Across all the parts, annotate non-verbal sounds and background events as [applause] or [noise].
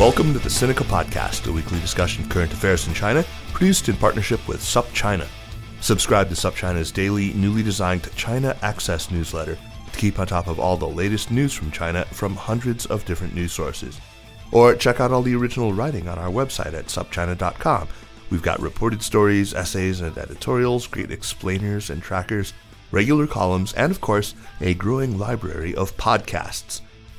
Welcome to the Sinica Podcast, a weekly discussion of current affairs in China, produced in partnership with SupChina. Subscribe to SupChina's daily, newly designed China Access newsletter to keep on top of all the latest news from China from hundreds of different news sources. Or check out all the original writing on our website at supchina.com. We've got reported stories, essays, and editorials, great explainers and trackers, regular columns, and of course, a growing library of podcasts.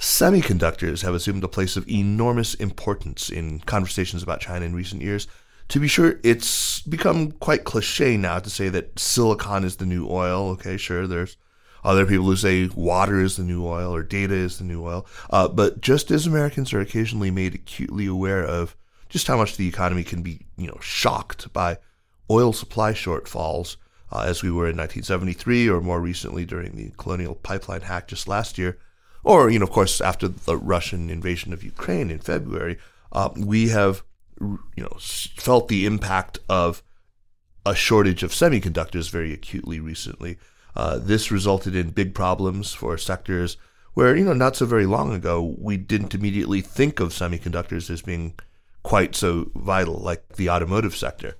Semiconductors have assumed a place of enormous importance in conversations about China in recent years. To be sure, it's become quite cliche now to say that silicon is the new oil. Okay, sure, there's other people who say water is the new oil or data is the new oil. Uh, but just as Americans are occasionally made acutely aware of just how much the economy can be, you know, shocked by oil supply shortfalls, uh, as we were in 1973 or more recently during the colonial pipeline hack just last year, or you know, of course, after the Russian invasion of Ukraine in February, uh, we have you know felt the impact of a shortage of semiconductors very acutely recently. Uh, this resulted in big problems for sectors where you know not so very long ago we didn't immediately think of semiconductors as being quite so vital, like the automotive sector.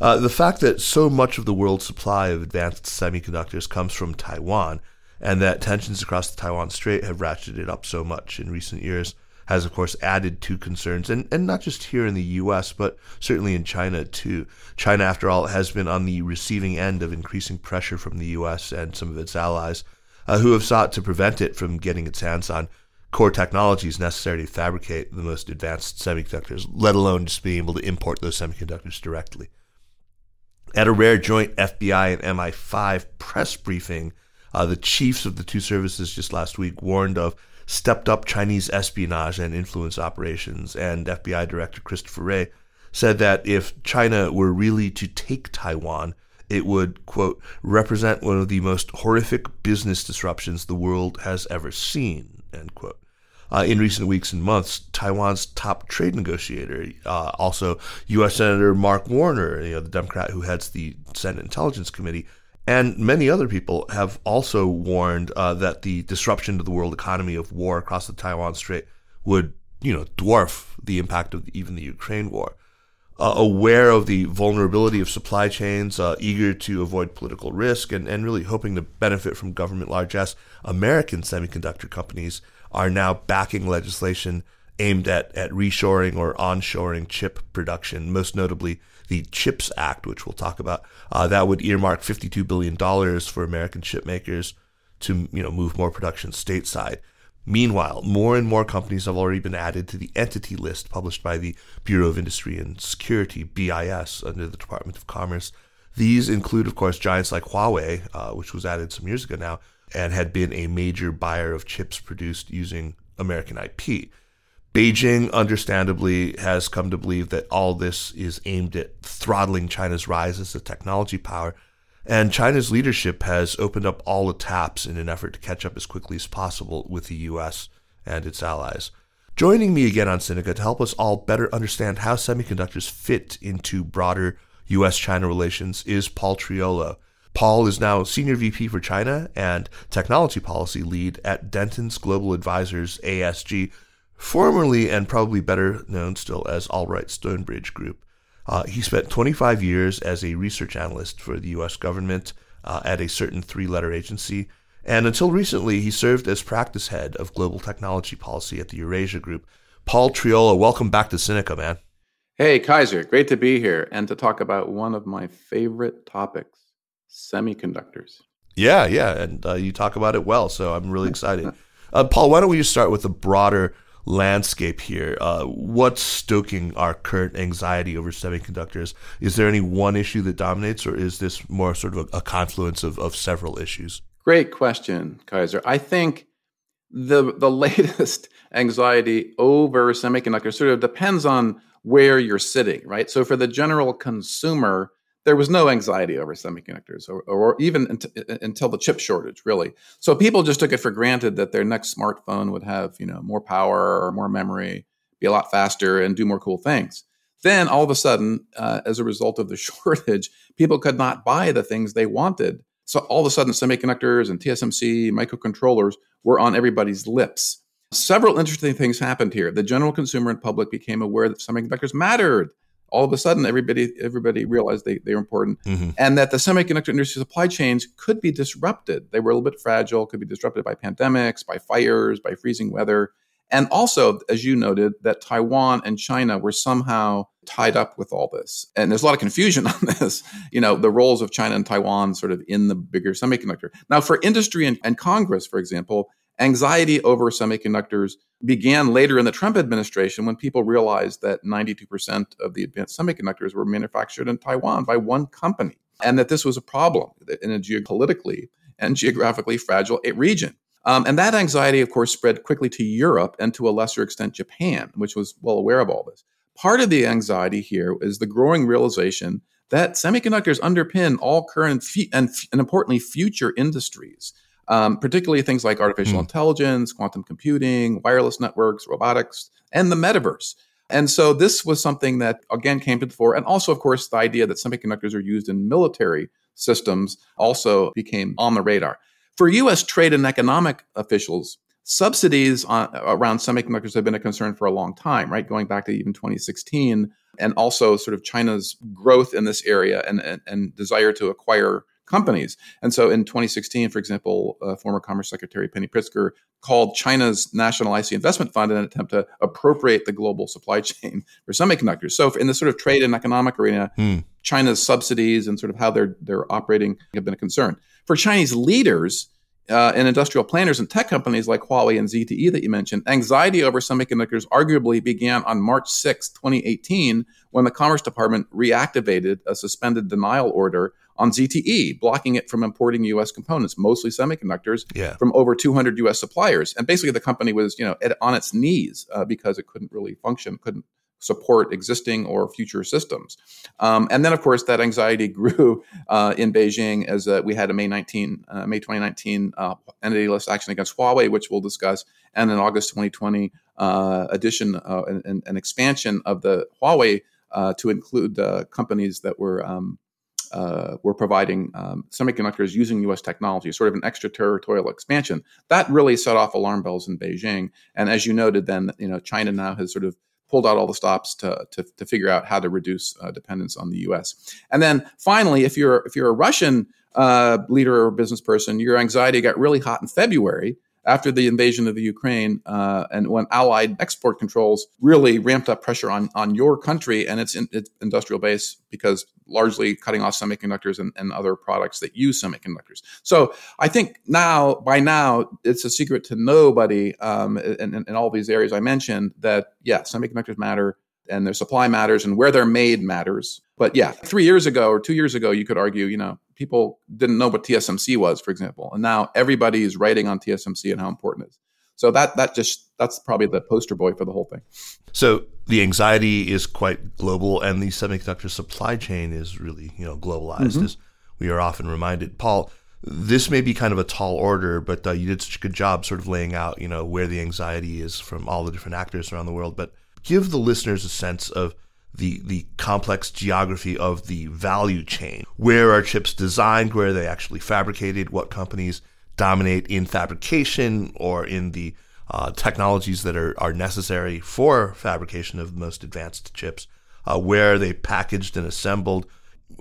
Uh, the fact that so much of the world's supply of advanced semiconductors comes from Taiwan and that tensions across the Taiwan Strait have ratcheted up so much in recent years has, of course, added to concerns, and, and not just here in the U.S., but certainly in China too. China, after all, has been on the receiving end of increasing pressure from the U.S. and some of its allies, uh, who have sought to prevent it from getting its hands on core technologies necessary to fabricate the most advanced semiconductors, let alone just being able to import those semiconductors directly. At a rare joint FBI and MI5 press briefing, uh, the chiefs of the two services just last week warned of stepped up Chinese espionage and influence operations, and FBI Director Christopher Wray said that if China were really to take Taiwan, it would, quote, represent one of the most horrific business disruptions the world has ever seen, end quote. Uh, in recent weeks and months, Taiwan's top trade negotiator, uh, also U.S. Senator Mark Warner, you know, the Democrat who heads the Senate Intelligence Committee, and many other people have also warned uh, that the disruption to the world economy of war across the Taiwan Strait would, you know, dwarf the impact of even the Ukraine war. Uh, aware of the vulnerability of supply chains, uh, eager to avoid political risk, and, and really hoping to benefit from government largesse, American semiconductor companies are now backing legislation aimed at, at reshoring or onshoring chip production, most notably the CHIPS Act, which we'll talk about. Uh, that would earmark $52 billion for American chip makers to you know move more production stateside. Meanwhile, more and more companies have already been added to the entity list published by the Bureau of Industry and Security, BIS, under the Department of Commerce. These include, of course, giants like Huawei, uh, which was added some years ago now, and had been a major buyer of chips produced using American IP. Beijing, understandably, has come to believe that all this is aimed at throttling China's rise as a technology power, and China's leadership has opened up all the taps in an effort to catch up as quickly as possible with the U.S. and its allies. Joining me again on Sinica to help us all better understand how semiconductors fit into broader U.S. China relations is Paul Triolo. Paul is now Senior VP for China and Technology Policy Lead at Dentons Global Advisors ASG, formerly and probably better known still as Albright Stonebridge Group. Uh, he spent 25 years as a research analyst for the U.S. government uh, at a certain three letter agency, and until recently, he served as practice head of global technology policy at the Eurasia Group. Paul Triolo, welcome back to Sinica, man. Hey, Kaiser, great to be here and to talk about one of my favorite topics semiconductors. Yeah, yeah, and uh, you talk about it well, so I'm really excited. [laughs] Uh, Paul, why don't we just start with the broader landscape here. Uh, what's stoking our current anxiety over semiconductors? Is there any one issue that dominates, or is this more sort of a, a confluence of, of several issues? Great question, Kaiser. I think the the [laughs] latest anxiety over semiconductors sort of depends on where you're sitting, right? So for the general consumer, there was no anxiety over semiconductors or, or even until the chip shortage, really. So people just took it for granted that their next smartphone would have, you know, more power or more memory, be a lot faster, and do more cool things. Then all of a sudden, uh, as a result of the [laughs] shortage, people could not buy the things they wanted. So all of a sudden, semiconductors and TSMC microcontrollers were on everybody's lips. Several interesting things happened here. The general consumer and public became aware that semiconductors mattered all of a sudden everybody everybody realized they, they were important mm-hmm. and that the semiconductor industry supply chains could be disrupted. They were a little bit fragile could be disrupted by pandemics by fires by freezing weather. And also as you noted that taiwan and china were somehow tied up with all this. And there's a lot of confusion [laughs] on this you know the roles of china and taiwan sort of in the bigger semiconductor. Now for industry and, and congress for example Anxiety over semiconductors began later in the Trump administration when people realized that 92% of the advanced semiconductors were manufactured in Taiwan by one company, and that this was a problem in a geopolitically and geographically fragile region. Um, and that anxiety, of course, spread quickly to Europe and to a lesser extent Japan, which was well aware of all this. Part of the anxiety here is the growing realization that semiconductors underpin all current f- and, f- and importantly future industries um, particularly things like artificial mm. intelligence, quantum computing, wireless networks, robotics, and the metaverse. And so this was something that again came to the fore. And also, of course, the idea that semiconductors are used in military systems also became on the radar. For US trade and economic officials, subsidies on, around semiconductors have been a concern for a long time, right? Going back to even 2016, and also sort of China's growth in this area and, and, and desire to acquire companies. And so in 2016, for example, uh, former Commerce Secretary Penny Pritzker called China's National IC Investment Fund in an attempt to appropriate the global supply [laughs] chain for semiconductors. So in the sort of trade and economic arena, hmm. China's subsidies and sort of how they're they're operating have been a concern. For Chinese leaders, uh, and industrial planners and tech companies like Huawei and ZTE that you mentioned, anxiety over semiconductors arguably began on March 6, 2018, when the Commerce Department reactivated a suspended denial order on ZTE, blocking it from importing U.S. components, mostly semiconductors, yeah. from over 200 U.S. suppliers. And basically, the company was, you know, on its knees uh, because it couldn't really function, couldn't support existing or future systems. Um, and then, of course, that anxiety [laughs] grew uh, in Beijing as uh, we had a May 19, uh, May 2019 uh, entity list action against Huawei, which we'll discuss, and in August 2020 uh, addition uh, and, and, expansion of the Huawei to include companies that were um, uh, were providing um, semiconductors using U.S. technology, sort of an extraterritorial expansion. That really set off alarm bells in Beijing. And as you noted, then you know China now has sort of pulled out all the stops to to, to figure out how to reduce uh, dependence on the U.S. And then finally, if you're if you're a Russian uh, leader or business person, your anxiety got really hot in February after the invasion of the Ukraine uh, and when Allied export controls really ramped up pressure on, on your country and its, in, its industrial base because largely cutting off semiconductors and, and other products that use semiconductors. So I think now, by now, it's a secret to nobody um, in, in, in all these areas I mentioned that, yeah, semiconductors matter and their supply matters and where they're made matters. But yeah, three years ago or two years ago, you could argue, you know, people didn't know what TSMC was, for example, and now everybody is writing on TSMC and how important it is. So that that just that's probably the poster boy for the whole thing. So the anxiety is quite global, and the semiconductor supply chain is really you know globalized, mm-hmm. as we are often reminded. Paul, this may be kind of a tall order, but uh, you did such a good job sort of laying out you know where the anxiety is from all the different actors around the world. But give the listeners a sense of the the complex geography of the value chain. Where are chips designed? Where are they actually fabricated? What companies dominate in fabrication or in the uh, technologies that are, are necessary for fabrication of the most advanced chips? Uh, where are they packaged and assembled?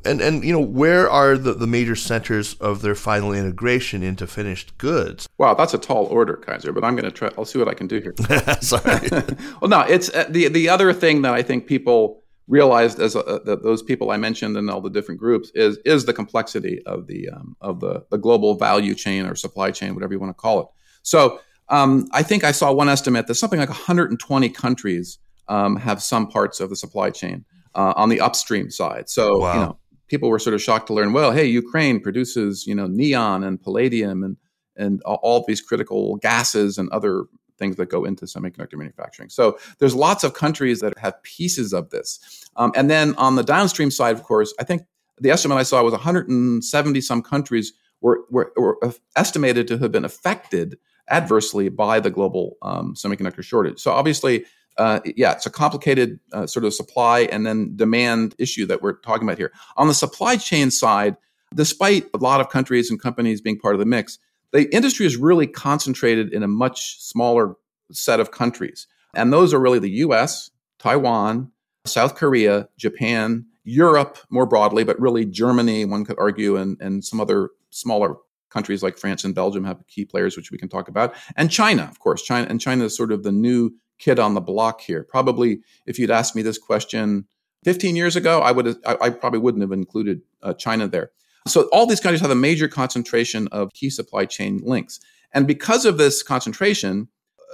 And and you know where are the, the major centers of their final integration into finished goods? Wow that's a tall order kaiser but i'm going to try i'll see what i can do here. [laughs] Sorry. [laughs] Well no it's uh, the the other thing that i think people realized as uh, that those people i mentioned and all the different groups is is the complexity of the um, of the the global value chain or supply chain whatever you want to call it. So um, i think i saw one estimate that something like 120 countries um, have some parts of the supply chain uh, on the upstream side. So wow. you know, people were sort of shocked to learn, well, hey, Ukraine produces you know neon and palladium and and all, these critical gases and other things that go into semiconductor manufacturing. So there's lots of countries that have pieces of this. Um, and then on the downstream side, of course, I think the estimate I saw was 170 some countries were, were, were estimated to have been affected adversely by the global um, semiconductor shortage. So obviously, uh, yeah, it's a complicated uh, sort of supply and then demand issue that we're talking about here. On the supply chain side, despite a lot of countries and companies being part of the mix, the industry is really concentrated in a much smaller set of countries. And those are really the US, Taiwan, South Korea, Japan, Europe more broadly, but really Germany, one could argue, and, and some other smaller countries like France and Belgium have key players, which we can talk about, and China, of course. China and China is sort of the new kid on the block here. Probably, if you'd asked me this question 15 years ago, I would I, I probably wouldn't have included uh, China there. So all these countries have a major concentration of key supply chain links, and because of this concentration,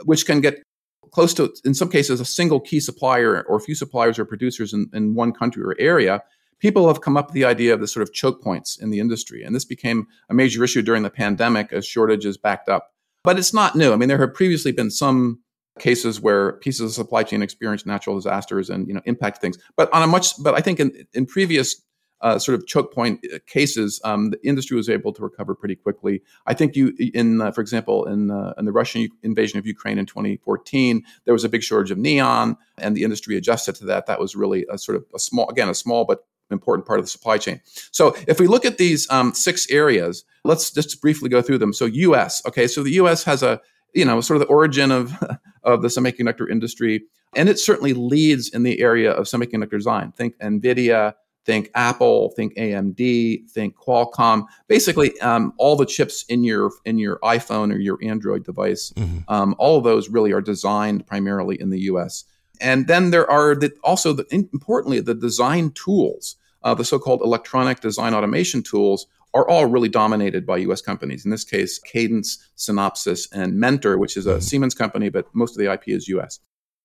which can get close to, in some cases, a single key supplier or a few suppliers or producers in, in one country or area, people have come up with the idea of the sort of choke points in the industry. And this became a major issue during the pandemic as shortages backed up. But it's not new. I mean, there have previously been some cases where pieces of supply chain experience natural disasters and you know impact things. But on a much, but I think in, in previous uh, sort of choke point uh, cases, um, the industry was able to recover pretty quickly. I think you, in uh, for example, in, uh, in the Russian invasion of Ukraine in 2014, there was a big shortage of neon, and the industry adjusted to that. That was really a sort of a small, again, a small but important part of the supply chain. So if we look at these um, six areas, let's just briefly go through them. So U.S. Okay, so the U.S. has a you know sort of the origin of [laughs] of the semiconductor industry, and it certainly leads in the area of semiconductor design. Think NVIDIA think Apple, think AMD, think Qualcomm. Basically, um, all the chips in your in your iPhone or your Android device, mm-hmm. um, all of those really are designed primarily in the U.S. And then there are the, also, the, importantly, the design tools, uh, the so-called electronic design automation tools, are all really dominated by U.S. companies. In this case, Cadence, Synopsys, and Mentor, which is a mm-hmm. Siemens company, but most of the IP is U.S.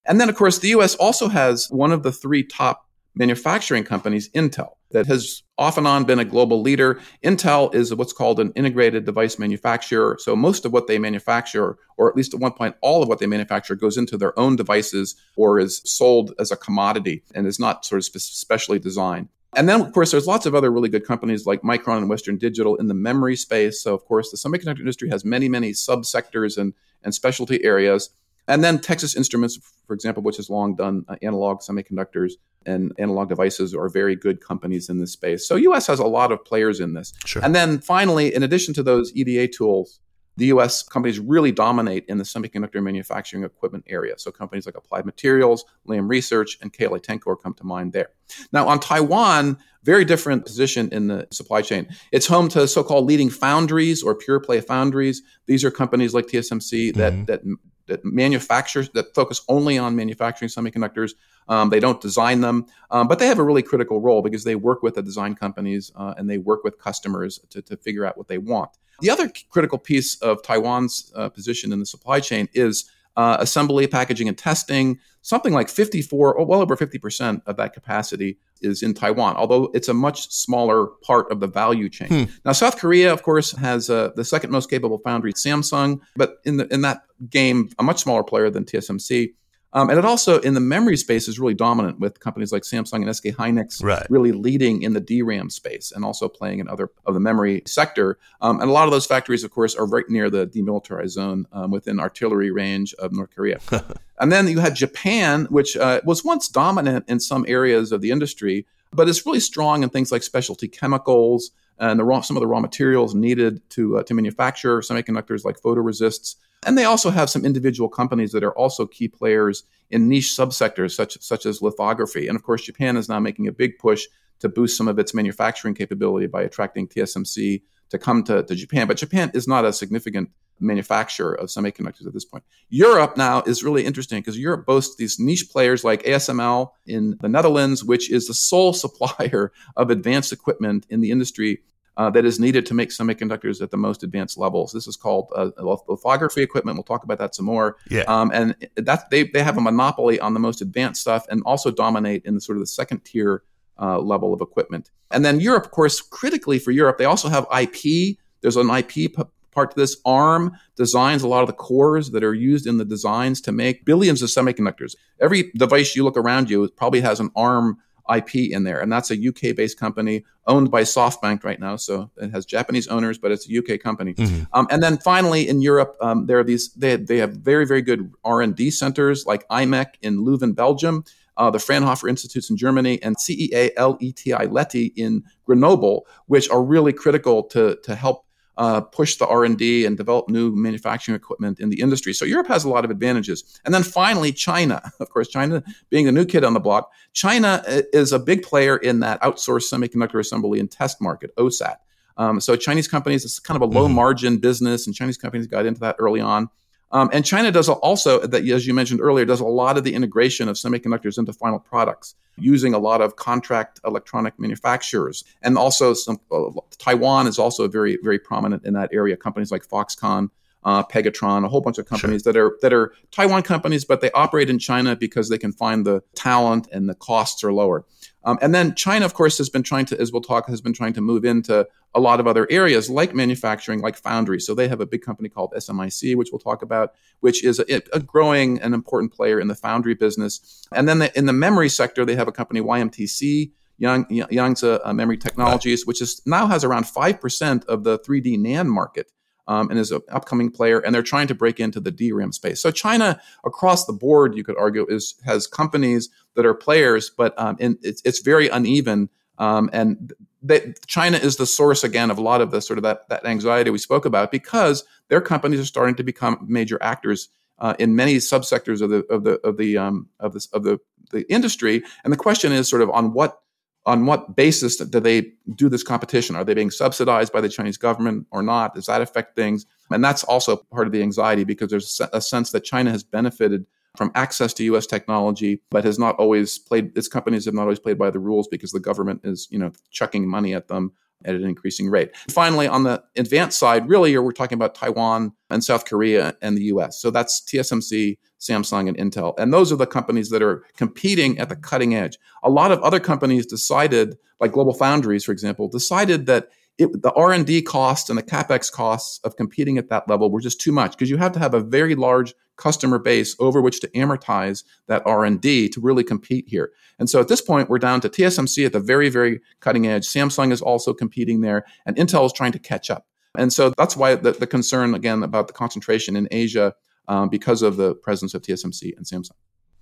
And then, of course, the U.S. also has one of the three top manufacturing companies, Intel, that has off and on been a global leader. Intel is what's called an integrated device manufacturer. So most of what they manufacture, or at least at one point, all of what they manufacture goes into their own devices or is sold as a commodity and is not sort of specially designed. And then, of course, there's lots of other really good companies like Micron and Western Digital in the memory space. So, of course, the semiconductor industry has many, many subsectors and, and specialty areas. And then Texas Instruments, for example, which has long done uh, analog semiconductors and analog devices, are very good companies in this space. So US has a lot of players in this. Sure. And then finally, in addition to those EDA tools, the US companies really dominate in the semiconductor manufacturing equipment area. So companies like Applied Materials, Lam Research, and KLA Tencor come to mind there. Now on Taiwan, very different position in the supply chain. It's home to so-called leading foundries or pure play foundries. These are companies like TSMC that mm-hmm. that that manufactures that focus only on manufacturing semiconductors. Um, they don't design them, um, but they have a really critical role because they work with the design companies uh, and they work with customers to, to figure out what they want. The other critical piece of Taiwan's uh, position in the supply chain is uh, assembly, packaging, and testing. Something like 54, or well over 50% of that capacity is in Taiwan, although it's a much smaller part of the value chain. Hmm. Now, South Korea, of course, has uh, the second most capable foundry, Samsung, but in the in that game, a much smaller player than TSMC. Um, and it also, in the memory space, is really dominant with companies like Samsung and SK Hynix right. really leading in the DRAM space and also playing in other of the memory sector. Um, and a lot of those factories, of course, are right near the demilitarized zone um, within artillery range of North Korea. [laughs] and then you had Japan, which uh, was once dominant in some areas of the industry, but it's really strong in things like specialty chemicals and the raw, some of the raw materials needed to uh, to manufacture semiconductors like photoresists and they also have some individual companies that are also key players in niche subsectors such, such as lithography. And of course, Japan is now making a big push to boost some of its manufacturing capability by attracting TSMC to come to, to Japan. But Japan is not a significant manufacturer of semiconductors at this point. Europe now is really interesting because Europe boasts these niche players like ASML in the Netherlands, which is the sole [laughs] supplier of advanced equipment in the industry uh, that is needed to make semiconductors at the most advanced levels. This is called uh, lithography equipment. We'll talk about that some more. Yeah. Um, and that they they have a monopoly on the most advanced stuff and also dominate in the sort of the second tier uh, level of equipment. And then Europe, of course, critically for Europe, they also have IP. There's an IP p- part to this. ARM designs a lot of the cores that are used in the designs to make billions of semiconductors. Every device you look around you probably has an ARM IP in there. And that's a UK based company owned by SoftBank right now. So it has Japanese owners, but it's a UK company. Mm-hmm. Um, and then finally in Europe, um, there are these, they, they have very, very good R&D centers like IMEC in Leuven, Belgium. Uh, the Fraunhofer Institutes in Germany and CEA LETI Leti in Grenoble, which are really critical to, to help uh, push the R&D and develop new manufacturing equipment in the industry. So Europe has a lot of advantages. And then finally, China. [laughs] Of course, China being the new kid on the block, China uh, is a big player in that outsourced semiconductor assembly and test market, OSAT. Um, so Chinese companies, it's kind of a low mm-hmm. margin business, and Chinese companies got into that early on. Um, and China does also, that as you mentioned earlier, does a lot of the integration of semiconductors into final products using a lot of contract electronic manufacturers. And also, some, uh, Taiwan is also very, very prominent in that area. Companies like Foxconn, uh, Pegatron, a whole bunch of companies sure. that are that are Taiwan companies, but they operate in China because they can find the talent and the costs are lower. Um, and then China, of course, has been trying to, as we'll talk, has been trying to move into a lot of other areas like manufacturing, like foundry. So they have a big company called SMIC, which we'll talk about, which is a, a growing and important player in the foundry business. And then the, in the memory sector, they have a company YMTC, Yang, Yangtze uh, Memory Technologies, which is now has around five percent of the 3D NAND market um, and is an upcoming player, and they're trying to break into the DRAM space. So China, across the board, you could argue, is has companies that are players, but um, it's it's very uneven. Um, and they, China is the source again of a lot of the sort of that, that anxiety we spoke about because their companies are starting to become major actors uh, in many subsectors of the of the of the um, of of the the industry. And the question is sort of on what on what basis do they do this competition? Are they being subsidized by the Chinese government or not? Does that affect things? And that's also part of the anxiety because there's a sense that China has benefited from access to U.S. technology, but has not always played. Its companies have not always played by the rules because the government is, you know, chucking money at them at an increasing rate. Finally, on the advanced side, really, we're talking about Taiwan and South Korea and the US. So that's TSMC, Samsung, and Intel. And those are the companies that are competing at the cutting edge. A lot of other companies decided, like Global Foundries, for example, decided that it, the R&D costs and the capex costs of competing at that level were just too much because you have to have a very large customer base over which to amortize that R&D to really compete here. And so at this point we're down to TSMC at the very very cutting edge. Samsung is also competing there and Intel is trying to catch up. And so that's why the, the concern again about the concentration in Asia um, because of the presence of TSMC and Samsung.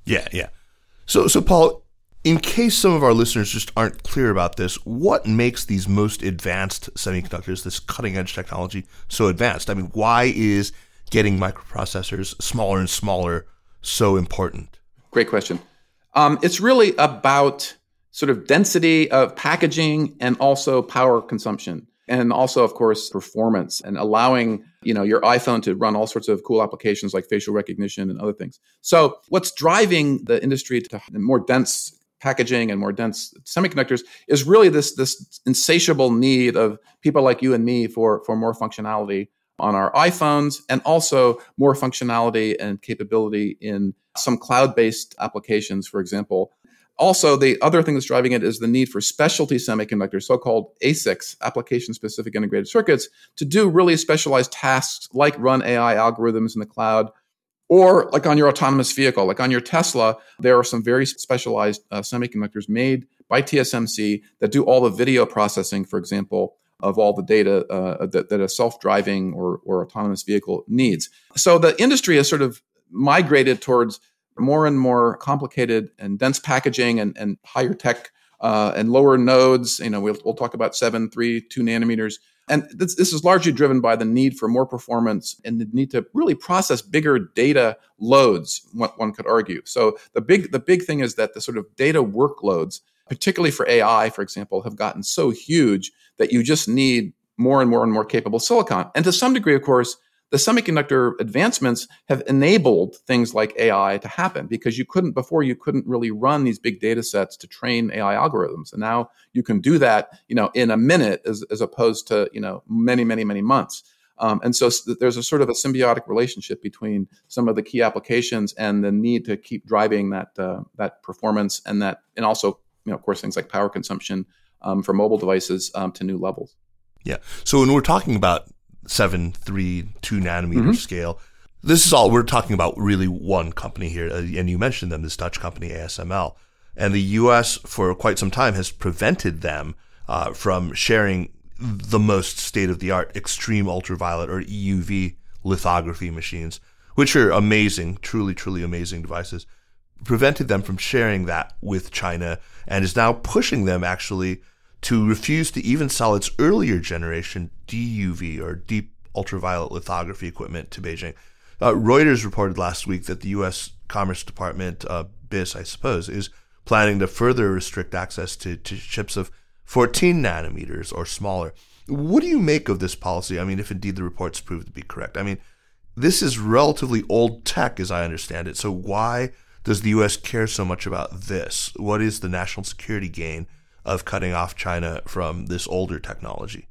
Yeah, yeah. So so Paul, in case some of our listeners just aren't clear about this, what makes these most advanced semiconductors, this cutting edge technology, so advanced? I mean, why is getting microprocessors smaller and smaller so important? Great question. Um, it's really about sort of density of packaging and also power consumption and also of course performance and allowing you know your iphone to run all sorts of cool applications like facial recognition and other things so what's driving the industry to more dense packaging and more dense semiconductors is really this this insatiable need of people like you and me for for more functionality on our iPhones and also more functionality and capability in some cloud-based applications for example. Also the other thing that's driving it is the need for specialty semiconductors so-called asics application specific integrated circuits to do really specialized tasks like run ai algorithms in the cloud or like on your autonomous vehicle, like on your Tesla, there are some very specialized uh, semiconductors made by TSMC that do all the video processing, for example, of all the data uh, that, that, a self-driving or, or autonomous vehicle needs. So the industry has sort of migrated towards more and more complicated and dense packaging and, and higher tech uh, and lower nodes. You know, we'll, we'll talk about seven, three, two nanometers and this, this is largely driven by the need for more performance and the need to really process bigger data loads, one could argue. So the big the big thing is that the sort of data workloads, particularly for AI, for example, have gotten so huge that you just need more and more and more capable silicon. And to some degree, of course, the semiconductor advancements have enabled things like AI to happen because you couldn't before you couldn't really run these big data sets to train AI algorithms. And now you can do that, you know, in a minute as, as opposed to, you know, many, many, many months. Um, and so there's a sort of a symbiotic relationship between some of the key applications and the need to keep driving that uh, that performance and that and also you know of course things like power consumption um, for mobile devices um, to new levels. Yeah. So when we're talking about seven, three, two nanometer mm-hmm. scale. This is all we're talking about. Really, one company here, uh, and you mentioned them, this Dutch company ASML, and the U.S. for quite some time has prevented them uh, from sharing the most state of the art extreme ultraviolet or EUV lithography machines, which are amazing, truly, truly amazing devices. Prevented them from sharing that with China and is now pushing them actually to refuse to even sell its earlier generation DUV or deep ultraviolet lithography equipment to Beijing. Uh, Reuters reported last week that the U.S. Commerce Department, uh, BIS, I suppose, is planning to further restrict access to, to chips of 14 nanometers or smaller. What do you make of this policy? I mean, if indeed the reports prove to be correct. I mean, this is relatively old tech, as I understand it. So why does the U.S. care so much about this? What is the national security gain of cutting off China from this older technology?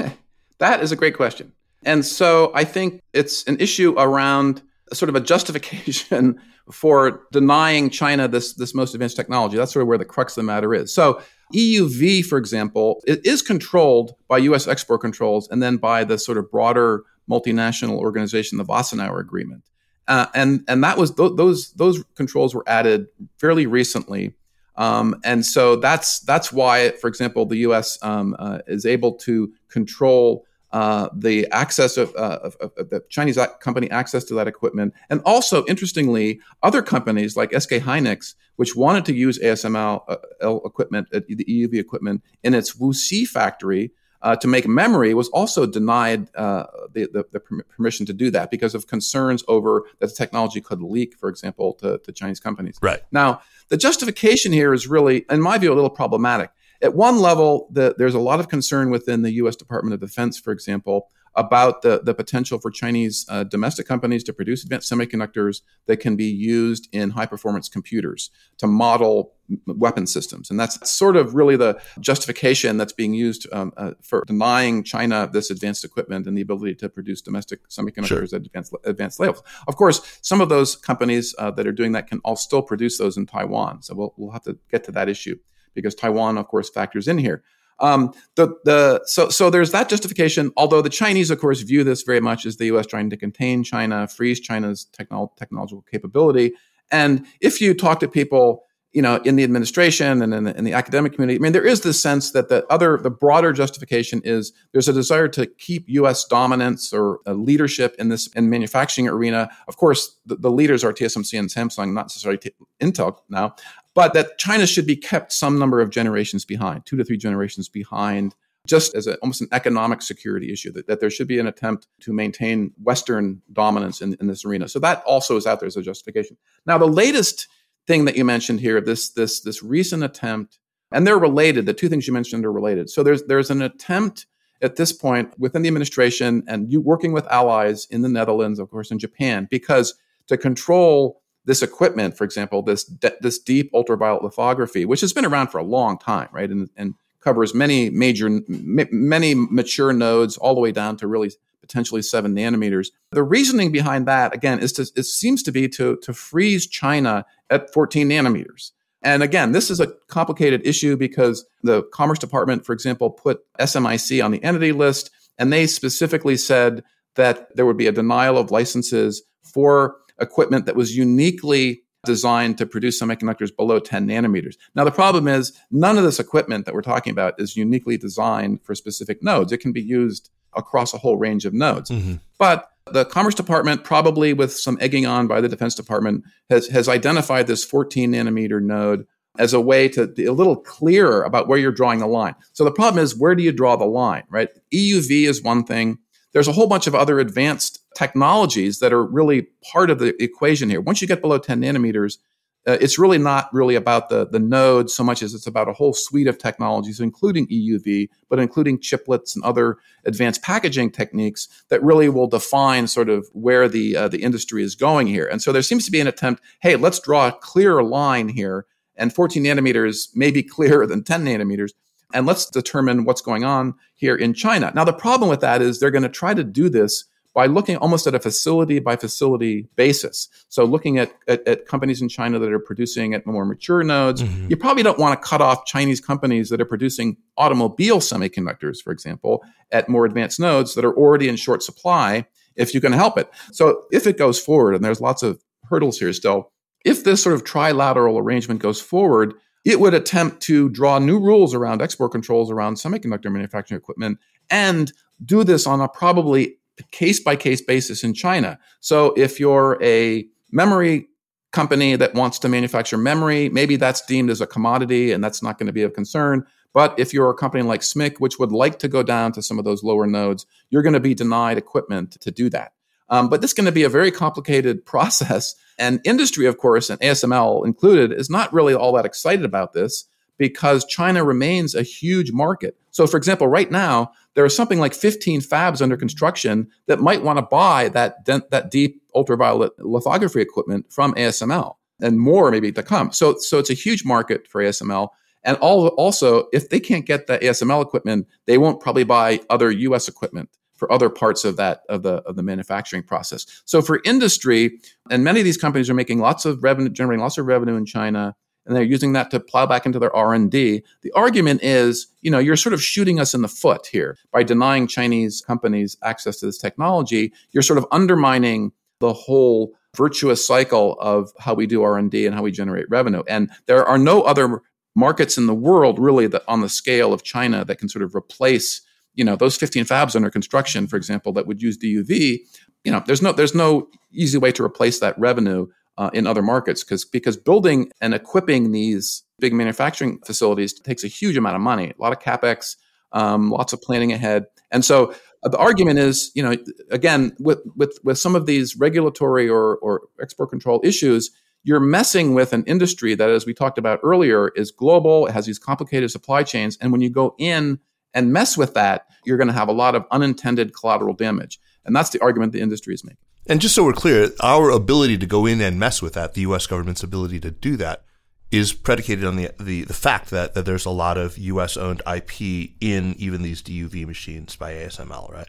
[laughs] that is a great question. And so I think it's an issue around sort of a justification [laughs] for denying China this, this most advanced technology. That's sort of where the crux of the matter is. So EUV, for example, it is controlled by U.S. export controls and then by the sort of broader multinational organization, the Wassenaar Agreement. Uh, and and that was th- those those controls were added fairly recently, um, and so that's that's why, for example, the U.S. Um, uh, is able to control uh, the access of, uh, of, of, the Chinese company access to that equipment, and also interestingly, other companies like SK Hynix, which wanted to use ASML uh, equipment, uh, the EUV equipment, in its Wuxi factory. Uh, to make memory was also denied uh, the, the, the, permission to do that because of concerns over that the technology could leak, for example, to, to Chinese companies. Right. Now, the justification here is really, in my view, a little problematic at one level, the, there's a lot of concern within the U.S. Department of Defense, for example, about the, the potential for Chinese uh, domestic companies to produce advanced semiconductors that can be used in high performance computers to model weapon systems. And that's sort of really the justification that's being used um, uh, for denying China this advanced equipment and the ability to produce domestic semiconductors sure. at advanced, advanced levels. Of course, some of those companies uh, that are doing that can all still produce those in Taiwan. So we'll, we'll have to get to that issue because Taiwan, of course, factors in here. Um, the the so so there's that justification. Although the Chinese, of course, view this very much as the U.S. trying to contain China, freeze China's technol- technological capability. And if you talk to people, you know, in the administration and in the, in the, academic community, I mean, there is this sense that the other, the broader justification is there's a desire to keep U.S. dominance or uh, leadership in this in manufacturing arena. Of course, the, the leaders are TSMC and Samsung, not necessarily Intel now but that China should be kept some number of generations behind, two to three generations behind, just as a, almost an economic security issue, that, that there should be an attempt to maintain Western dominance in, in this arena. So that also is out there as a justification. Now, the latest thing that you mentioned here, this, this, this recent attempt, and they're related, the two things you mentioned are related. So there's, there's an attempt at this point within the administration and you working with allies in the Netherlands, of course, in Japan, because to control this equipment, for example, this de- this deep ultraviolet lithography, which has been around for a long time, right, and, and covers many major, m- many mature nodes, all the way down to really potentially seven nanometers. The reasoning behind that, again, is to it seems to be to to freeze China at 14 nanometers. And again, this is a complicated issue because the Commerce Department, for example, put SMIC on the entity list, and they specifically said that there would be a denial of licenses for equipment that was uniquely designed to produce semiconductors below 10 nanometers. Now, the problem is none of this equipment that we're talking about is uniquely designed for specific nodes. It can be used across a whole range of nodes. Mm-hmm. But the Commerce Department, probably with some egging on by the Defense Department, has, has identified this 14 nanometer node as a way to be a little clearer about where you're drawing the line. So the problem is, where do you draw the line, right? EUV is one thing there's a whole bunch of other advanced technologies that are really part of the equation here. Once you get below 10 nanometers, uh, it's really not really about the, the node so much as it's about a whole suite of technologies, including EUV, but including chiplets and other advanced packaging techniques that really will define sort of where the uh, the industry is going here. And so there seems to be an attempt. Hey, let's draw a clearer line here, and 14 nanometers may be clearer than 10 nanometers and let's determine what's going on here in China. Now, the problem with that is they're going to try to do this by looking almost at a facility by facility basis. So looking at, at, at, companies in China that are producing at more mature nodes, mm-hmm. you probably don't want to cut off Chinese companies that are producing automobile semiconductors, for example, at more advanced nodes that are already in short supply if you can help it. So if it goes forward, and there's lots of hurdles here still, if this sort of trilateral arrangement goes forward, it would attempt to draw new rules around export controls around semiconductor manufacturing equipment and do this on a probably case by case basis in China. So if you're a memory company that wants to manufacture memory, maybe that's deemed as a commodity and that's not going to be of concern. But if you're a company like SMIC, which would like to go down to some of those lower nodes, you're going to be denied equipment to do that. Um, but this is going to be a very complicated [laughs] process. And industry, of course, and ASML included, is not really all that excited about this because China remains a huge market. So, for example, right now, there are something like 15 fabs under construction that might want to buy that, that deep ultraviolet lithography equipment from ASML and more maybe to come. So, so it's a huge market for ASML. And all, also, if they can't get the ASML equipment, they won't probably buy other US equipment for other parts of that of the of the manufacturing process. So for industry, and many of these companies are making lots of revenue, generating lots of revenue in China, and they're using that to plow back into their R and D. The argument is, you know, you're sort of shooting us in the foot here by denying Chinese companies access to this technology. You're sort of undermining the whole virtuous cycle of how we do R&D and how we generate revenue. And there are no other markets in the world really that on the scale of China that can sort of replace you know those 15 fabs under construction for example that would use DUV you know there's no there's no easy way to replace that revenue uh, in other markets because because building and equipping these big manufacturing facilities takes a huge amount of money a lot of capex um, lots of planning ahead and so uh, the argument is you know again with with with some of these regulatory or or export control issues you're messing with an industry that as we talked about earlier is global it has these complicated supply chains and when you go in and mess with that, you're going to have a lot of unintended collateral damage. And that's the argument the industry is making. And just so we're clear, our ability to go in and mess with that, the U.S. government's ability to do that, is predicated on the, the, the fact that, that there's a lot of U.S. owned IP in even these DUV machines by ASML, right?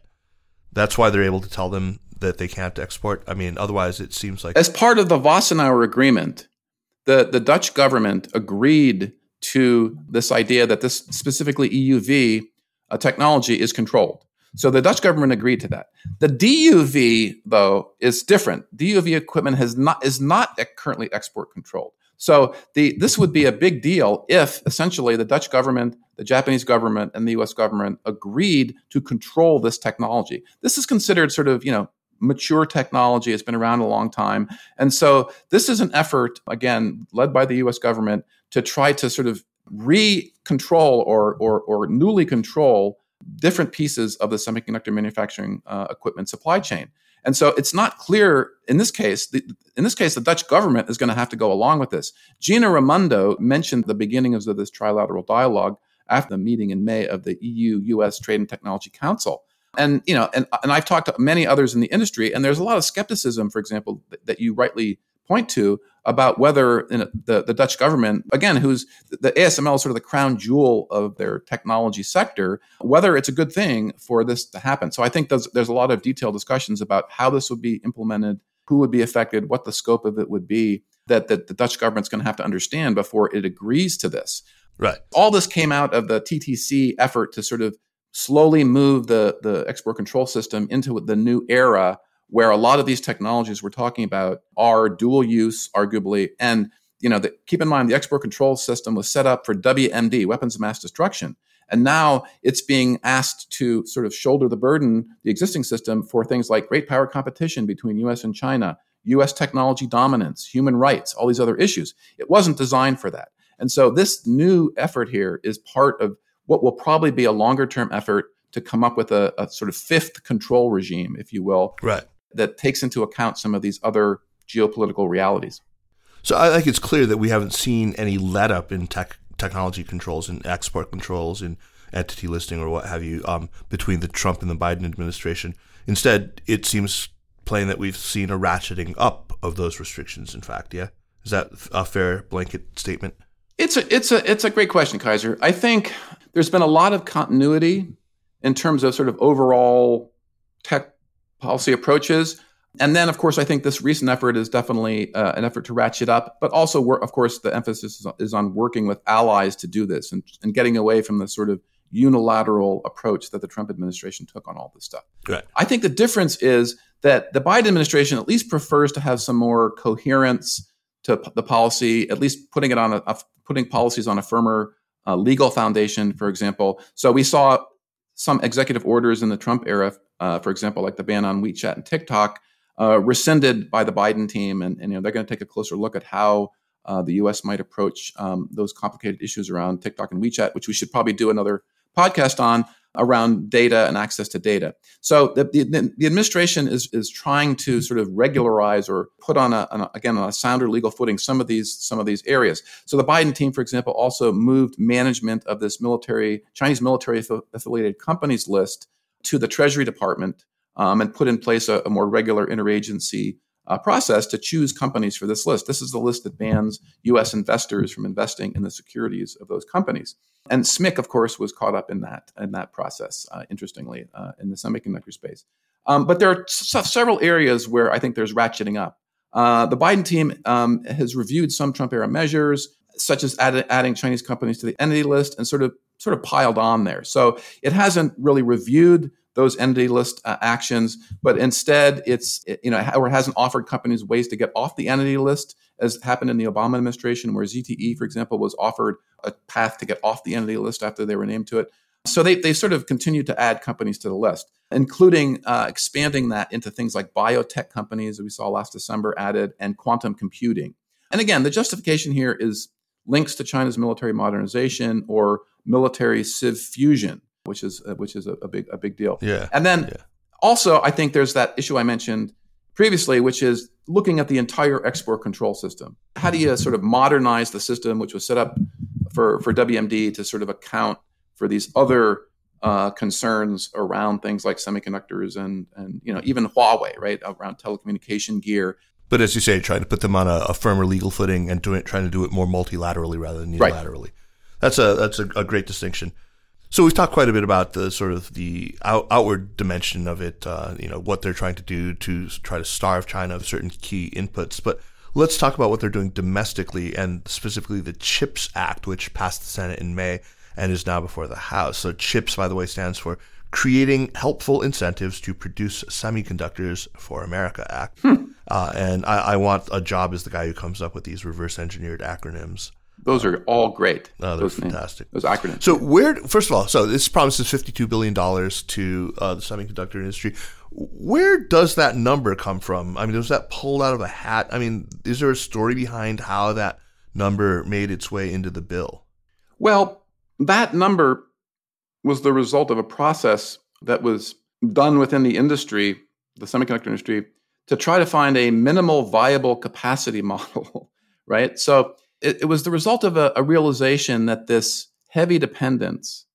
That's why they're able to tell them that they can't export. I mean, otherwise, it seems like. As part of the Wassenaar Agreement, the, the Dutch government agreed to this idea that this specifically EUV uh, technology is controlled. So the Dutch government agreed to that. The DUV, though, is different. DUV equipment has not is not currently export controlled. So the this would be a big deal if essentially the Dutch government, the Japanese government, and the U.S. government agreed to control this technology. This is considered sort of you know mature technology. It's been around a long time, and so this is an effort again led by the U.S. government to try to sort of re-control or, or, or newly control different pieces of the semiconductor manufacturing uh, equipment supply chain. And so it's not clear in this case. The, in this case, the Dutch government is going to have to go along with this. Gina Raimondo mentioned the beginnings of this trilateral dialogue after the meeting in May of the EU-U.S. Trade and Technology Council. And you know, and, and I've talked to many others in the industry, and there's a lot of skepticism, for example, that, that you rightly point to about whether you know, the, the Dutch government, again, who's the ASML is sort of the crown jewel of their technology sector, whether it's a good thing for this to happen. So I think there's, there's a lot of detailed discussions about how this would be implemented, who would be affected, what the scope of it would be, that, that the Dutch government's going to have to understand before it agrees to this. Right. All this came out of the TTC effort to sort of slowly move the, the export control system into the new era where a lot of these technologies we're talking about are dual use, arguably. And you know, the, keep in mind the export control system was set up for WMD, weapons of mass destruction. And now it's being asked to sort of shoulder the burden, the existing system, for things like great power competition between US and China, US technology dominance, human rights, all these other issues. It wasn't designed for that. And so this new effort here is part of what will probably be a longer term effort to come up with a, a, sort of fifth control regime, if you will, right that takes into account some of these other geopolitical realities. So I think it's clear that we haven't seen any let up in tech, technology controls and export controls and entity listing or what have you um, between the Trump and the Biden administration. Instead, it seems plain that we've seen a ratcheting up of those restrictions. In fact, yeah, is that a fair blanket statement? It's a it's a it's a great question, Kaiser. I think there's been a lot of continuity in terms of sort of overall tech policy approaches. And then, of course, I think this recent effort is definitely uh, an effort to ratchet up, but also, of course, the emphasis is on working with allies to do this and, and getting away from the sort of unilateral approach that the Trump administration took on all this stuff. Right. I think the difference is that the Biden administration at least prefers to have some more coherence to the policy, at least putting it on a, a putting policies on a firmer uh, legal foundation, for example. So we saw some executive orders in the Trump era, uh, for example, like the ban on WeChat and TikTok, uh, rescinded by the Biden team, and, and you know they're going to take a closer look at how uh, the U.S. might approach um, those complicated issues around TikTok and WeChat, which we should probably do another podcast on around data and access to data. So the, the, the administration is, is trying to sort of regularize or put on a, on a, again on a sounder legal footing some of these some of these areas. So the Biden team, for example, also moved management of this military Chinese military affiliated companies list to the Treasury Department um, and put in place a, a more regular interagency uh, process to choose companies for this list. This is the list that bans U.S. investors from investing in the securities of those companies. And SMIC, of course, was caught up in that in that process. Uh, interestingly, uh, in the semiconductor space, um, but there are s- several areas where I think there's ratcheting up. Uh, the Biden team um, has reviewed some Trump era measures, such as add- adding Chinese companies to the entity list, and sort of sort of piled on there. So it hasn't really reviewed those entity list uh, actions, but instead it's you know or hasn't offered companies ways to get off the entity list, as happened in the Obama administration, where ZTE, for example, was offered a path to get off the entity list after they were named to it. So they they sort of continue to add companies to the list, including uh, expanding that into things like biotech companies that we saw last December added and quantum computing. And again, the justification here is links to China's military modernization or military civ fusion which is uh, which is a, a, big a big deal. Yeah. And then yeah. also, I think there's that issue I mentioned previously, which is looking at the entire export control system. How do you sort of modernize the system, which was set up for for WMD to sort of account for these other uh, concerns around things like semiconductors and and you know even Huawei, right, around telecommunication gear. But as you say, trying to put them on a, a firmer legal footing and doing trying to do it more multilaterally rather than unilaterally. Right. That's a that's a, a great distinction. So we've talked quite a bit about the sort of the out, outward dimension of it, uh, you know, what they're trying to do to try to starve China of certain key inputs. But let's talk about what they're doing domestically and specifically the CHIPS Act, which passed the Senate in May and is now before the House. So CHIPS, by the way, stands for Creating Helpful Incentives to Produce Semiconductors for America Act. Hmm. Uh, and I, I want a job as the guy who comes up with these reverse engineered acronyms. Those are all great. Oh, those fantastic. Names, those acronyms. So where, first of all, so this promises fifty-two billion dollars to uh, the semiconductor industry. Where does that number come from? I mean, was that pulled out of a hat? I mean, is there a story behind how that number made its way into the bill? Well, that number was the result of a process that was done within the industry, the semiconductor industry, to try to find a minimal viable capacity [laughs] model, right? So it, it was the result of a, a realization that this heavy dependence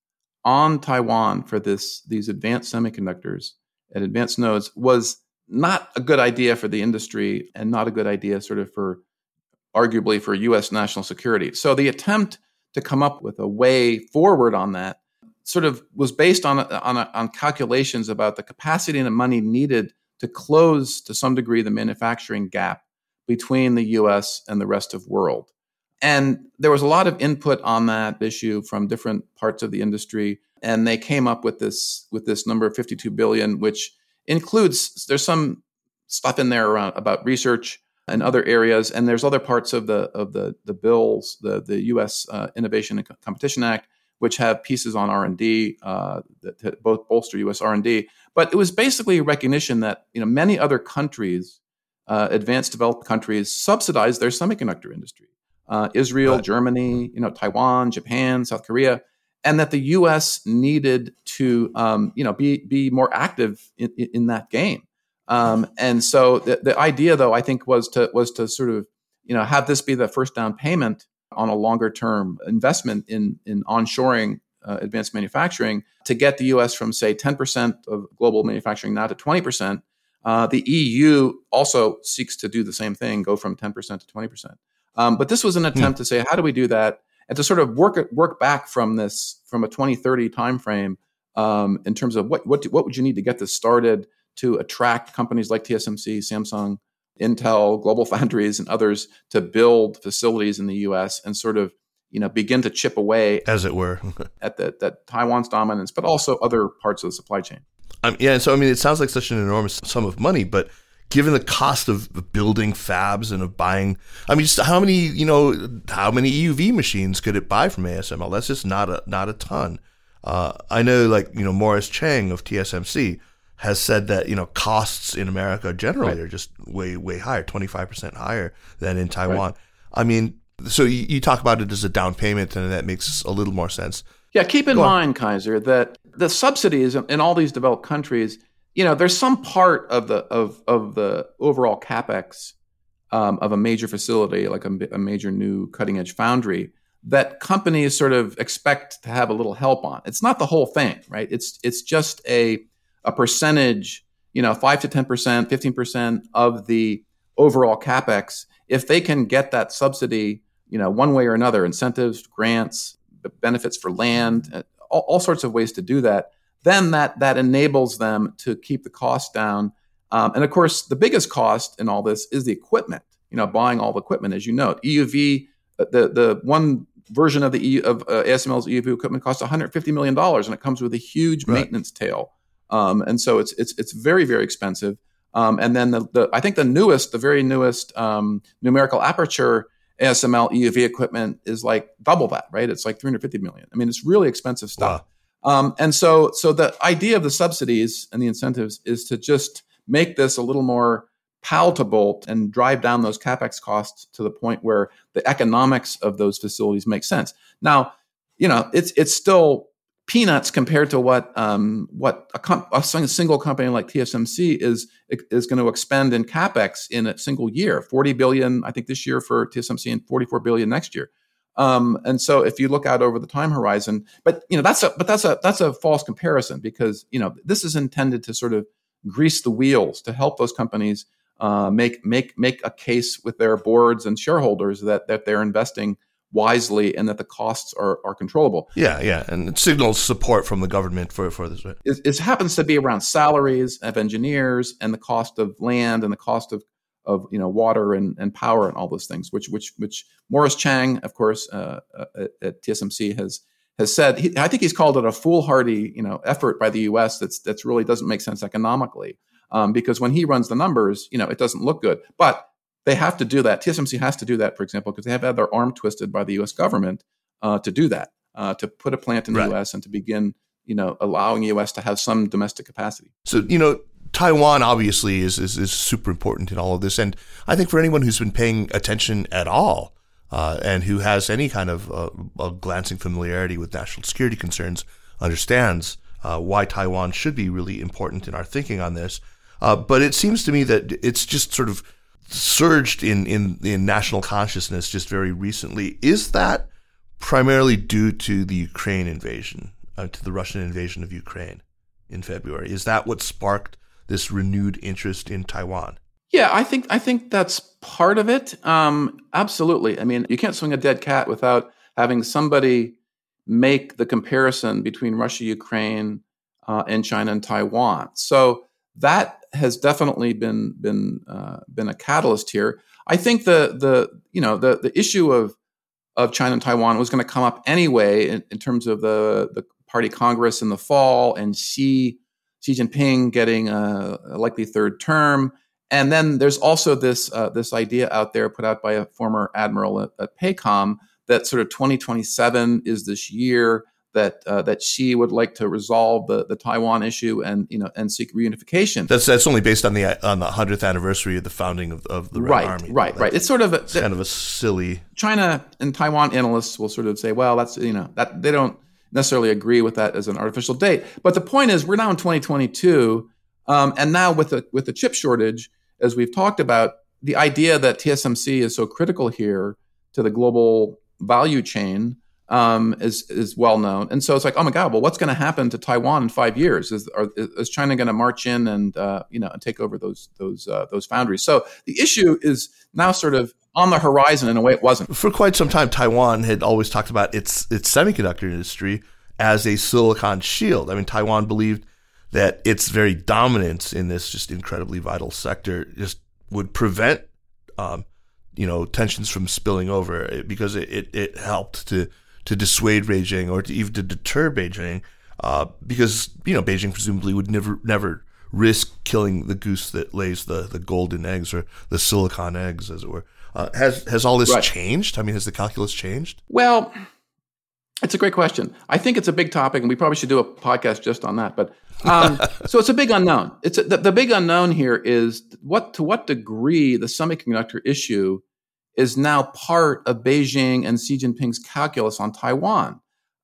on Taiwan for this these advanced semiconductors and advanced nodes was not a good idea for the industry and not a good idea sort of for arguably for US national security. So the attempt to come up with a way forward on that sort of was based on on, on calculations about the capacity and the money needed to close to some degree the manufacturing gap between the US and the rest of world. And there was a lot of input on that issue from different parts of the industry, and they came up with this with this number of 52 billion, which includes there's some stuff in there around about research and other areas, and there's other parts of the of the the bills, the the U.S. Uh, Innovation and Competition Act, which have pieces on R and D uh, that both bolster U.S. R and D. But it was basically a recognition that you know many other countries, uh, advanced developed countries, subsidize their semiconductor industry uh, Israel, right. Germany, you know, Taiwan, Japan, South Korea, and that the U.S. needed to, um, you know, be be more active in, in that game. Um, and so the, the idea, though, I think was to was to sort of, you know, have this be the first down payment on a longer term investment in in onshoring uh, advanced manufacturing to get the U.S. from say 10% of global manufacturing now to 20%. Uh, the EU also seeks to do the same thing, go from 10% to 20%. Um, but this was an hmm. attempt to say, how do we do that, and to sort of work work back from this from a 2030 timeframe um, in terms of what what what would you need to get this started to attract companies like TSMC, Samsung, Intel, Global [laughs] Foundries, and others to build facilities in the U.S. and sort of you know begin to chip away, as it were, [laughs] at the, that Taiwan's dominance, but also other parts of the supply chain. Um, yeah, so I mean, it sounds like such an enormous sum of money, but given the cost of building fabs and of buying, I mean, just how many you know how many EUV machines could it buy from ASML? That's just not a not a ton. Uh, I know, like you know, Morris Chang of TSMC has said that you know costs in America generally right. are just way way higher, twenty five percent higher than in Taiwan. Right. I mean, so you, you, talk about it as a down payment, and that makes a little more sense. Yeah, keep in Go mind, on. Kaiser, that the subsidies in all these developed countries, you know, there's some part of the of of the overall capex um, of a major facility, like a, a major new cutting edge foundry, that companies sort of expect to have a little help on. It's not the whole thing, right? It's it's just a a percentage, you know, five to 10%, 15% of the overall capex, if they can get that subsidy, you know, one way or another, incentives, grants, benefits for land, uh, all, all sorts of ways to do that, then that that enables them to keep the cost down. Um, and of course, the biggest cost in all this is the equipment. You know, buying all the equipment, as you know, EUV, uh, the the one version of the EU, of uh, ASML's EUV equipment costs 150 million dollars, and it comes with a huge right. maintenance tail. Um, and so it's it's it's very very expensive. Um, and then the, the, I think the newest, the very newest um, numerical aperture ASML EUV equipment is like double that, right? It's like 350 million. I mean, it's really expensive stuff. Wow. Um, and so so the idea of the subsidies and the incentives is to just make this a little more palatable and drive down those capex costs to the point where the economics of those facilities make sense. Now, you know, it's it's still peanuts compared to what um, what a, com- a, single company like TSMC is is going to expend in capex in a single year. Forty billion, I think, this year for TSMC, and forty four billion next year. Um, and so, if you look out over the time horizon, but you know that's a but that's a that's a false comparison because you know this is intended to sort of grease the wheels to help those companies uh, make make make a case with their boards and shareholders that that they're investing wisely and that the costs are, are controllable. Yeah, yeah. And it signals support from the government for, for this. Right? It, it, happens to be around salaries of engineers and the cost of land and the cost of, of you know water and, and power and all those things, which which which Morris Chang, of course, uh, uh at, at, TSMC has has said. He, I think he's called it a foolhardy you know effort by the U.S. that's that's really doesn't make sense economically. Um, because when he runs the numbers, you know, it doesn't look good. But they have to do that. TSMC has to do that, for example, because they have had their arm twisted by the U.S. government uh, to do that, uh, to put a plant in the U.S. and to begin, you know, allowing U.S. to have some domestic capacity. So, you know, Taiwan obviously is, is, is super important in all of this, and I think for anyone who's been paying attention at all. Uh, and who has any kind of uh, glancing familiarity with national security concerns understands uh, why Taiwan should be really important in our thinking on this. Uh, but it seems to me that it's just sort of surged in, in, in national consciousness just very recently. Is that primarily due to the Ukraine invasion, uh, to the Russian invasion of Ukraine in February? Is that what sparked this renewed interest in Taiwan? Yeah, I think I think that's part of it. Um, absolutely. I mean, you can't swing a dead cat without having somebody make the comparison between Russia, Ukraine, uh, and China and Taiwan. So that has definitely been been uh, been a catalyst here. I think the the you know the the issue of of China and Taiwan was going to come up anyway in, in, terms of the the party congress in the fall and Xi Xi Jinping getting a, a likely third term. And then there's also this uh, this idea out there put out by a former admiral at, at PACOM that sort of 2027 is this year that uh, that Xi would like to resolve the, the Taiwan issue and you know and seek reunification. That's that's only based on the on the hundredth anniversary of the founding of, of the Red right, Army. Right, right, right. It's sort of a, it's kind of a silly. China and Taiwan analysts will sort of say, well, that's you know that they don't necessarily agree with that as an artificial date. But the point is, we're now in 2022, um, and now with the with the chip shortage, as we've talked about, the idea that TSMC is so critical here to the global value chain um, is is well known, and so it's like, oh my God, well, what's going to happen to Taiwan in five years? Is are, is China going to march in and uh, you know and take over those those uh, those foundries? So the issue is now sort of on the horizon in a way it wasn't for quite some time. Taiwan had always talked about its its semiconductor industry as a silicon shield. I mean, Taiwan believed that its very dominance in this just incredibly vital sector just would prevent, um, you know, tensions from spilling over because it, it, it helped to to dissuade Beijing or to even to deter Beijing, uh, because you know Beijing presumably would never never risk killing the goose that lays the, the golden eggs or the silicon eggs, as it were. Uh, has has all this right. changed? I mean, has the calculus changed? Well, it's a great question. I think it's a big topic, and we probably should do a podcast just on that. But um, [laughs] so it's a big unknown. It's a, the, the big unknown here is what to what degree the semiconductor issue is now part of Beijing and Xi Jinping's calculus on Taiwan.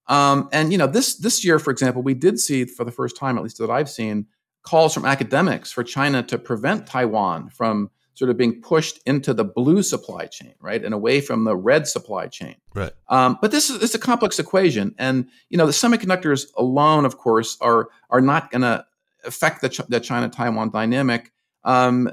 Um, and you know, this this year, for example, we did see for the first time, at least that I've seen, calls from academics for China to prevent Taiwan from sort of being pushed into the blue supply chain, right, and away from the red supply chain. Right. Um, but this is it's a complex equation, and you know the semiconductors alone, of course, are are not going to affect the, the China Taiwan dynamic. Um,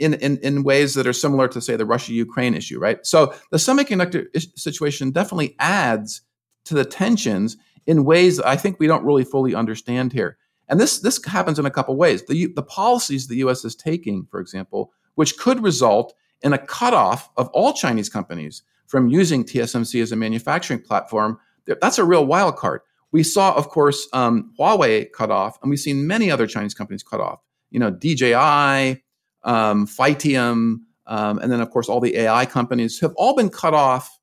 in, in, in ways that are similar to say the Russia Ukraine issue, right? So the semiconductor situation definitely adds to the tensions in ways that I think we don't really fully understand here. And this this happens in a couple ways. The the policies the U.S. is taking, for example, which could result in a cutoff of all Chinese companies from using TSMC as a manufacturing platform. That's a real wild card. We saw, of course, um, Huawei cut off, and we've seen many other Chinese companies cut off. You know, DJI, um, Phytium, um, and then of course all the AI companies have all been cut off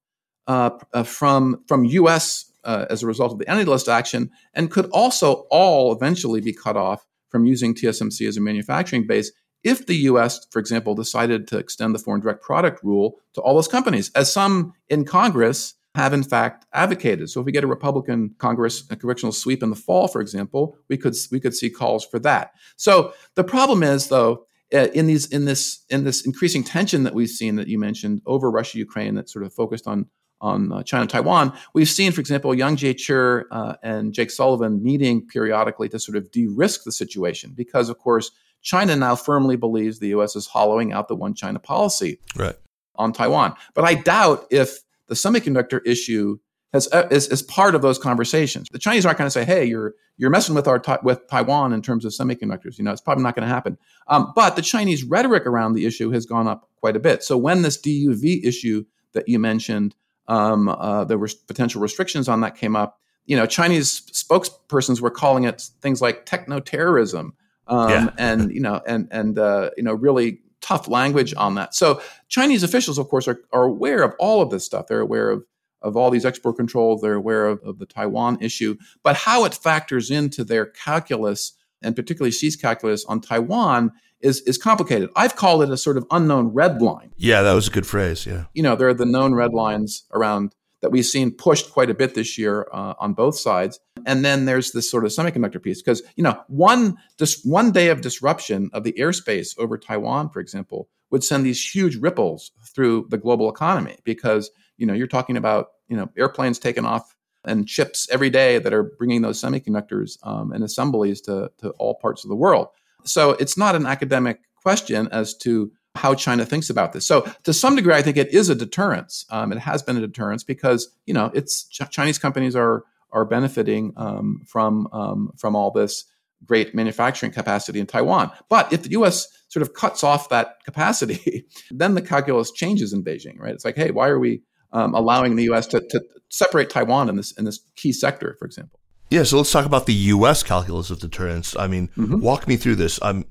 uh, uh, from from U.S. Uh, as a result of the entity list action, and could also all eventually be cut off from using TSMC as a manufacturing base if the US, for example, decided to extend the foreign direct product rule to all those companies, as some in Congress have in fact advocated. So if we get a Republican Congress a congressional sweep in the fall, for example, we could we could see calls for that. So the problem is though uh, in these in this in this increasing tension that we've seen that you mentioned over Russia Ukraine that sort of focused on on uh, China Taiwan, we've seen, for example, Yang Jiechi uh, and Jake Sullivan meeting periodically to sort of de-risk the situation because, of course, China now firmly believes the U.S. is hollowing out the one China policy right. on Taiwan. But I doubt if the semiconductor issue has, uh, is, is part of those conversations. The Chinese aren't going to say, "Hey, you're you're messing with our with Taiwan in terms of semiconductors." You know, it's probably not going to happen. Um, but the Chinese rhetoric around the issue has gone up quite a bit. So when this DUV issue that you mentioned, um, uh, there were potential restrictions on that came up. You know, Chinese spokespersons were calling it things like techno terrorism um, yeah. and you know, and and uh, you know, really tough language on that. So Chinese officials, of course, are, are aware of all of this stuff. They're aware of of all these export controls. They're aware of, of the Taiwan issue, but how it factors into their calculus, and particularly Xi's calculus on Taiwan, is is complicated. I've called it a sort of unknown red line. Yeah, that was a good phrase. Yeah, you know, there are the known red lines around that we've seen pushed quite a bit this year uh, on both sides. And then there's this sort of semiconductor piece because you know one just one day of disruption of the airspace over Taiwan, for example, would send these huge ripples through the global economy because you know you're talking about you know airplanes taking off and chips every day that are bringing those semiconductors um, and assemblies to, to all parts of the world. So it's not an academic question as to how China thinks about this. So to some degree, I think it is a deterrence. Um, it has been a deterrence because you know it's Ch- Chinese companies are are benefiting um, from um, from all this great manufacturing capacity in Taiwan. But if the U.S. sort of cuts off that capacity, [laughs] then the calculus changes in Beijing. Right? It's like, hey, why are we um, allowing the U.S. To, to separate Taiwan in this in this key sector, for example? Yeah. So let's talk about the U.S. calculus of deterrence. I mean, mm-hmm. walk me through this. I'm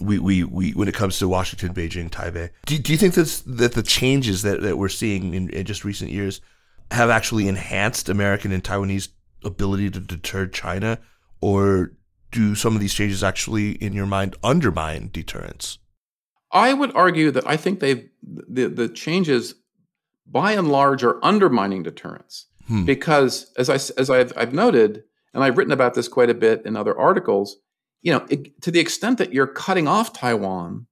we, we, we when it comes to Washington, Beijing, Taipei. Do, do you think that's, that the changes that, that we're seeing in, in just recent years have actually enhanced American and Taiwanese ability to deter China, or do some of these changes actually, in your mind, undermine deterrence? I would argue that I think they've the, the changes, by and large, are undermining deterrence hmm. because, as I as I've, I've noted, and I've written about this quite a bit in other articles you know, it, to the extent that you're cutting off Taiwan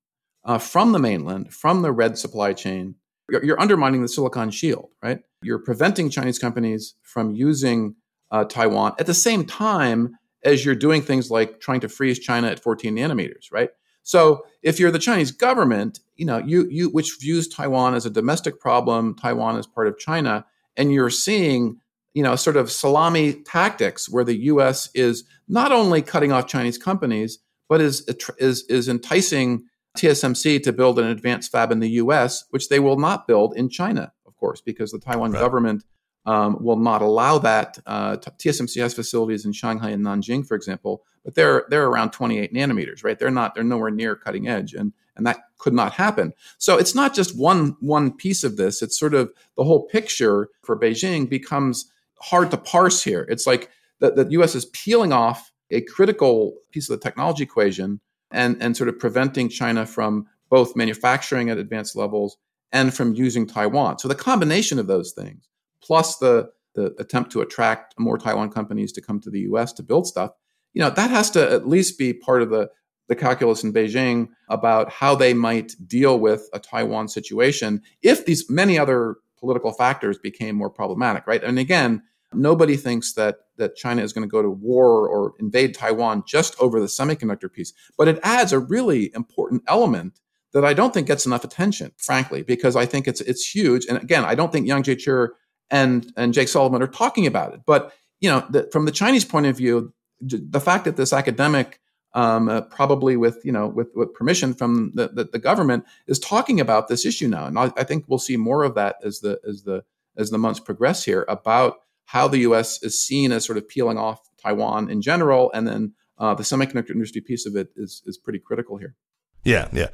uh, from the mainland, from the red supply chain, you're, you're, undermining the Silicon Shield, right? You're preventing Chinese companies from using uh, Taiwan at the same time as you're doing things like trying to freeze China at 14 nanometers, right? So if you're the Chinese government, you know, you you which views Taiwan as a domestic problem, Taiwan as part of China, and you're seeing you know, sort of salami tactics where the U.S. is not only cutting off Chinese companies, but is is is enticing TSMC to build an advanced fab in the U.S., which they will not build in China, of course, because the Taiwan right. government um, will not allow that. Uh, TSMC has facilities in Shanghai and Nanjing, for example, but they're they're around 28 nanometers, right? They're not they're nowhere near cutting edge, and and that could not happen. So it's not just one one piece of this. It's sort of the whole picture for Beijing becomes hard to parse here. It's like the, the U.S. is peeling off a critical piece of the technology equation and and sort of preventing China from both manufacturing at advanced levels and from using Taiwan. So the combination of those things plus the the attempt to attract more Taiwan companies to come to the U.S. to build stuff, you know, that has to at least be part of the the calculus in Beijing about how they might deal with a Taiwan situation if these many other political factors became more problematic, right? And again, nobody thinks that that China is going to go to war or invade Taiwan just over the semiconductor piece, but it adds a really important element that I don't think gets enough attention, frankly, because I think it's it's huge. And again, I don't think Yang Jiechi and and Jake Sullivan are talking about it. But you know, the, from the Chinese point of view, the fact that this academic, um, uh, probably with you know with, with permission from the, the, the, government, is talking about this issue now, and I, I, think we'll see more of that as the as the as the months progress here about how the U.S. is seen as sort of peeling off Taiwan in general, and then uh, the semiconductor industry piece of it is is pretty critical here. Yeah, yeah.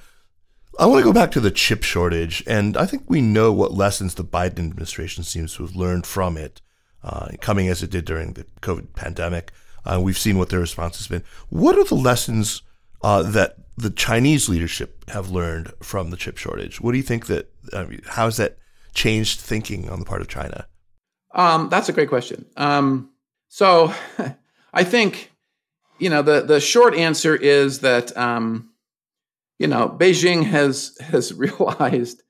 I want to go back to the chip shortage, and I think we know what lessons the Biden administration seems to have learned from it, uh, coming as it did during the COVID pandemic. Uh, we've seen what their response has been. What are the lessons uh, that the Chinese leadership have learned from the chip shortage? What do you think that? I mean, how has that changed thinking on the part of China? Um, that's a great question. Um, so, [laughs] I think you know the the short answer is that. Um, you know, Beijing has [laughs] has realized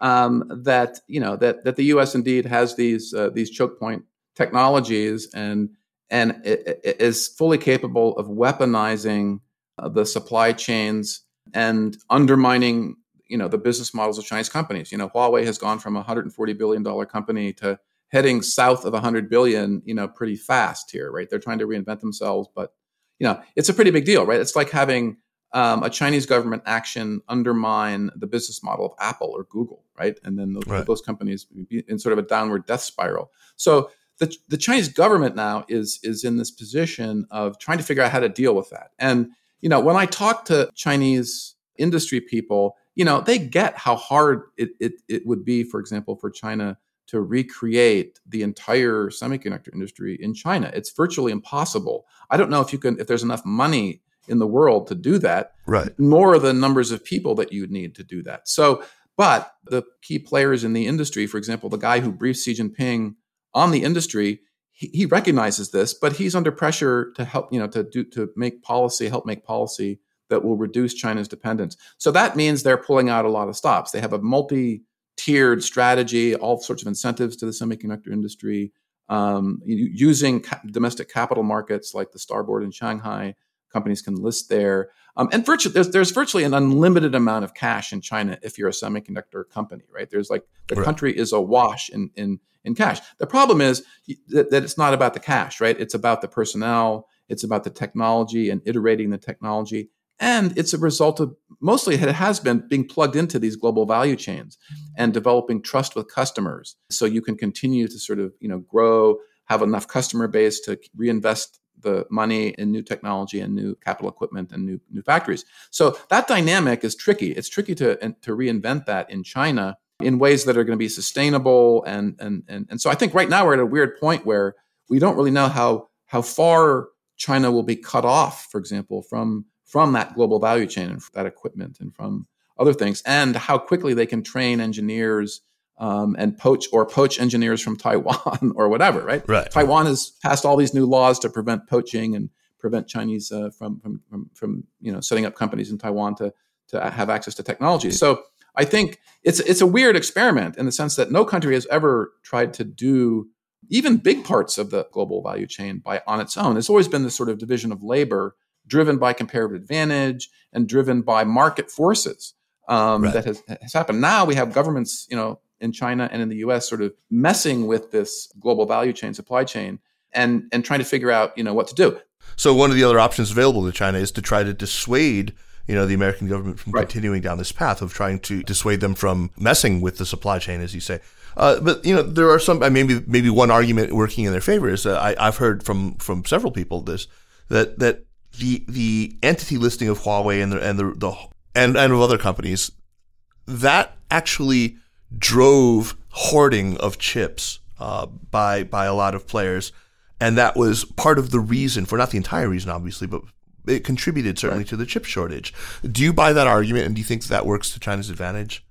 um, that you know that that the U.S. indeed has these uh, these choke point technologies and and it, it is fully capable of weaponizing uh, the supply chains and undermining you know the business models of Chinese companies. You know, Huawei has gone from a 140 billion dollar company to heading south of 100 billion. You know, pretty fast here, right? They're trying to reinvent themselves, but you know, it's a pretty big deal, right? It's like having um, a Chinese government action undermine the business model of Apple or Google, right? And then those, right. those companies in sort of a downward death spiral. So the, the Chinese government now is is in this position of trying to figure out how to deal with that. And you know, when I talk to Chinese industry people, you know, they get how hard it, it, it would be, for example, for China to recreate the entire semiconductor industry in China. It's virtually impossible. I don't know if you can if there's enough money in the world to do that, right? Nor the numbers of people that you would need to do that. So, but the key players in the industry, for example, the guy who briefed Xi Jinping on the industry, he, he recognizes this, but he's under pressure to help, you know, to do to make policy, help make policy that will reduce China's dependence. So that means they're pulling out a lot of stops. They have a multi-tiered strategy, all sorts of incentives to the semiconductor industry, um, using ca- domestic capital markets like the Starboard in Shanghai companies can list there. Um, and virtually, there's, there's virtually an unlimited amount of cash in China if you're a semiconductor company, right? There's like the right. country is awash in, in, in cash. The problem is that, that it's not about the cash, right? It's about the personnel, it's about the technology and iterating the technology. And it's a result of mostly it has been being plugged into these global value chains and developing trust with customers. So you can continue to sort of, you know, grow, have enough customer base to reinvest the money in new technology and new capital equipment and new new factories. So that dynamic is tricky. It's tricky to to reinvent that in China in ways that are going to be sustainable and and and and so I think right now we're at a weird point where we don't really know how how far China will be cut off, for example, from from that global value chain and that equipment and from other things, and how quickly they can train engineers um, and poach or poach engineers from [laughs] Taiwan or whatever, right? Right. Taiwan has passed all these new laws to prevent poaching and prevent Chinese uh, from, from, from from you know setting up companies in Taiwan to to have access to technology. So I think it's it's a weird experiment in the sense that no country has ever tried to do even big parts of the global value chain by on its own. It's always been this sort of division of labor driven by comparative advantage and driven by market forces um, right. that has, has happened. Now we have governments, you know, in China and in the US sort of messing with this global value chain, supply chain, and, and trying to figure out, you know, what to do. So one of the other options available to China is to try to dissuade you know, the American government from right. continuing down this path of trying to dissuade them from messing with the supply chain, as you say. Uh, but you know, there are some. Maybe maybe one argument working in their favor is uh, I, I've heard from from several people this that that the the entity listing of Huawei and the and the, the and and of other companies that actually drove hoarding of chips uh, by by a lot of players, and that was part of the reason for not the entire reason, obviously, but it contributed certainly right. to the chip shortage. Do you buy that argument, and do you think that works to China's advantage?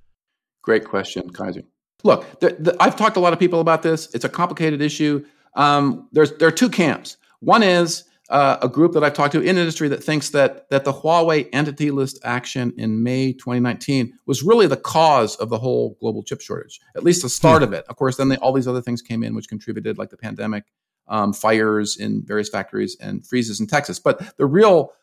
Great question, Kaiser. Look, the, the, I've talked to a lot of people about this. It's a complicated issue. Um, there's there are two camps. One is uh, a group that I've talked to in industry that thinks that that the Huawei entity list action in May 2019 was really the cause of the whole global chip shortage, at least the start hmm. of it. Of course, then they, all these other things came in, which contributed, like the pandemic, um, fires in various factories, and freezes in Texas. But the real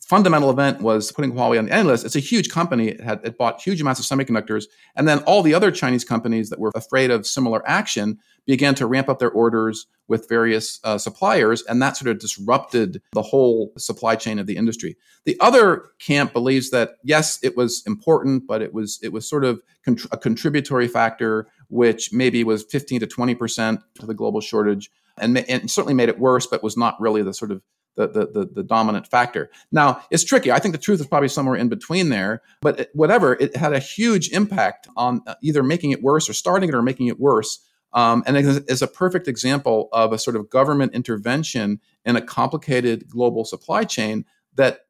fundamental event was putting Huawei on the end list. It's a huge company. It had it bought huge amounts of semiconductors, and then all the other Chinese companies that were afraid of similar action began to ramp up their orders with various uh, suppliers, and that sort of disrupted the whole supply chain of the industry. The other camp believes that yes, it was important, but it was it was sort of a contributory factor, which maybe was 15 to 20 percent to the global shortage, and, and certainly made it worse, but was not really the sort of the, the, the, the, dominant factor. Now, it's tricky. I think the truth is probably somewhere in between there, but it, whatever, it had a huge impact on uh, either making it worse or starting it or making it worse. Um, and it is a perfect example of a sort of government intervention in a complicated global supply chain that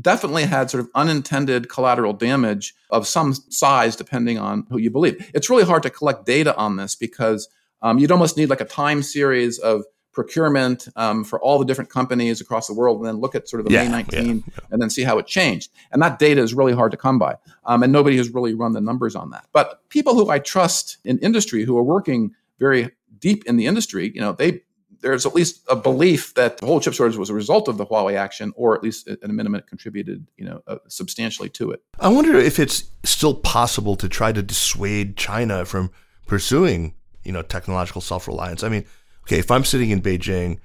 definitely had sort of unintended collateral damage of some size, depending on who you believe. It's really hard to collect data on this because um, you'd almost need like a time series of procurement um, for all the different companies across the world and then look at sort of the yeah, May 19 yeah, yeah. and then see how it changed. And that data is really hard to come by. Um, and nobody has really run the numbers on that. But people who I trust in industry who are working very deep in the industry, you know, they there's at least a belief that the whole chip shortage was a result of the Huawei action, or at least at a minimum, it contributed, you know, uh, substantially to it. I wonder if it's still possible to try to dissuade China from pursuing, you know, technological self-reliance. I mean, okay, if I'm sitting in Beijing,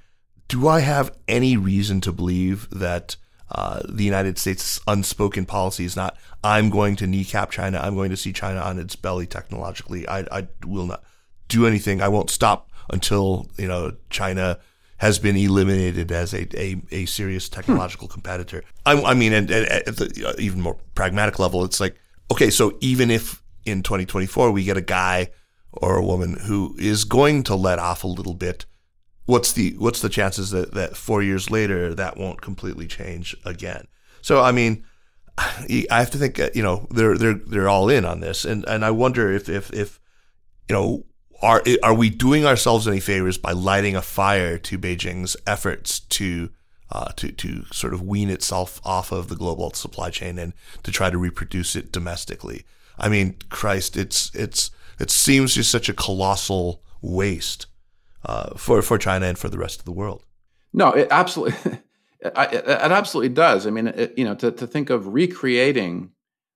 do I have any reason to believe that uh, the United States' unspoken policy is not, I'm going to kneecap China, I'm going to see China on its belly technologically. I, I will not do anything. I won't stop until, you know, China has been eliminated as a, a, a serious hmm. technological hmm. competitor. I, I mean, and, and at the uh, even more pragmatic level, it's like, okay, so even if in 2024 we get a guy or a woman who is going to let off a little bit, what's the what's the chances that, that four years later that won't completely change again? So I mean, I have to think uh, you know they're they're they're all in on this, and and I wonder if if if you know are are we doing ourselves any favors by lighting a fire to Beijing's efforts to uh, to to sort of wean itself off of the global supply chain and to try to reproduce it domestically? I mean, Christ, it's it's it seems just such a colossal waste uh, for for China and for the rest of the world. No, it absolutely, [laughs] it, it absolutely does. I mean, it, you know, to to think of recreating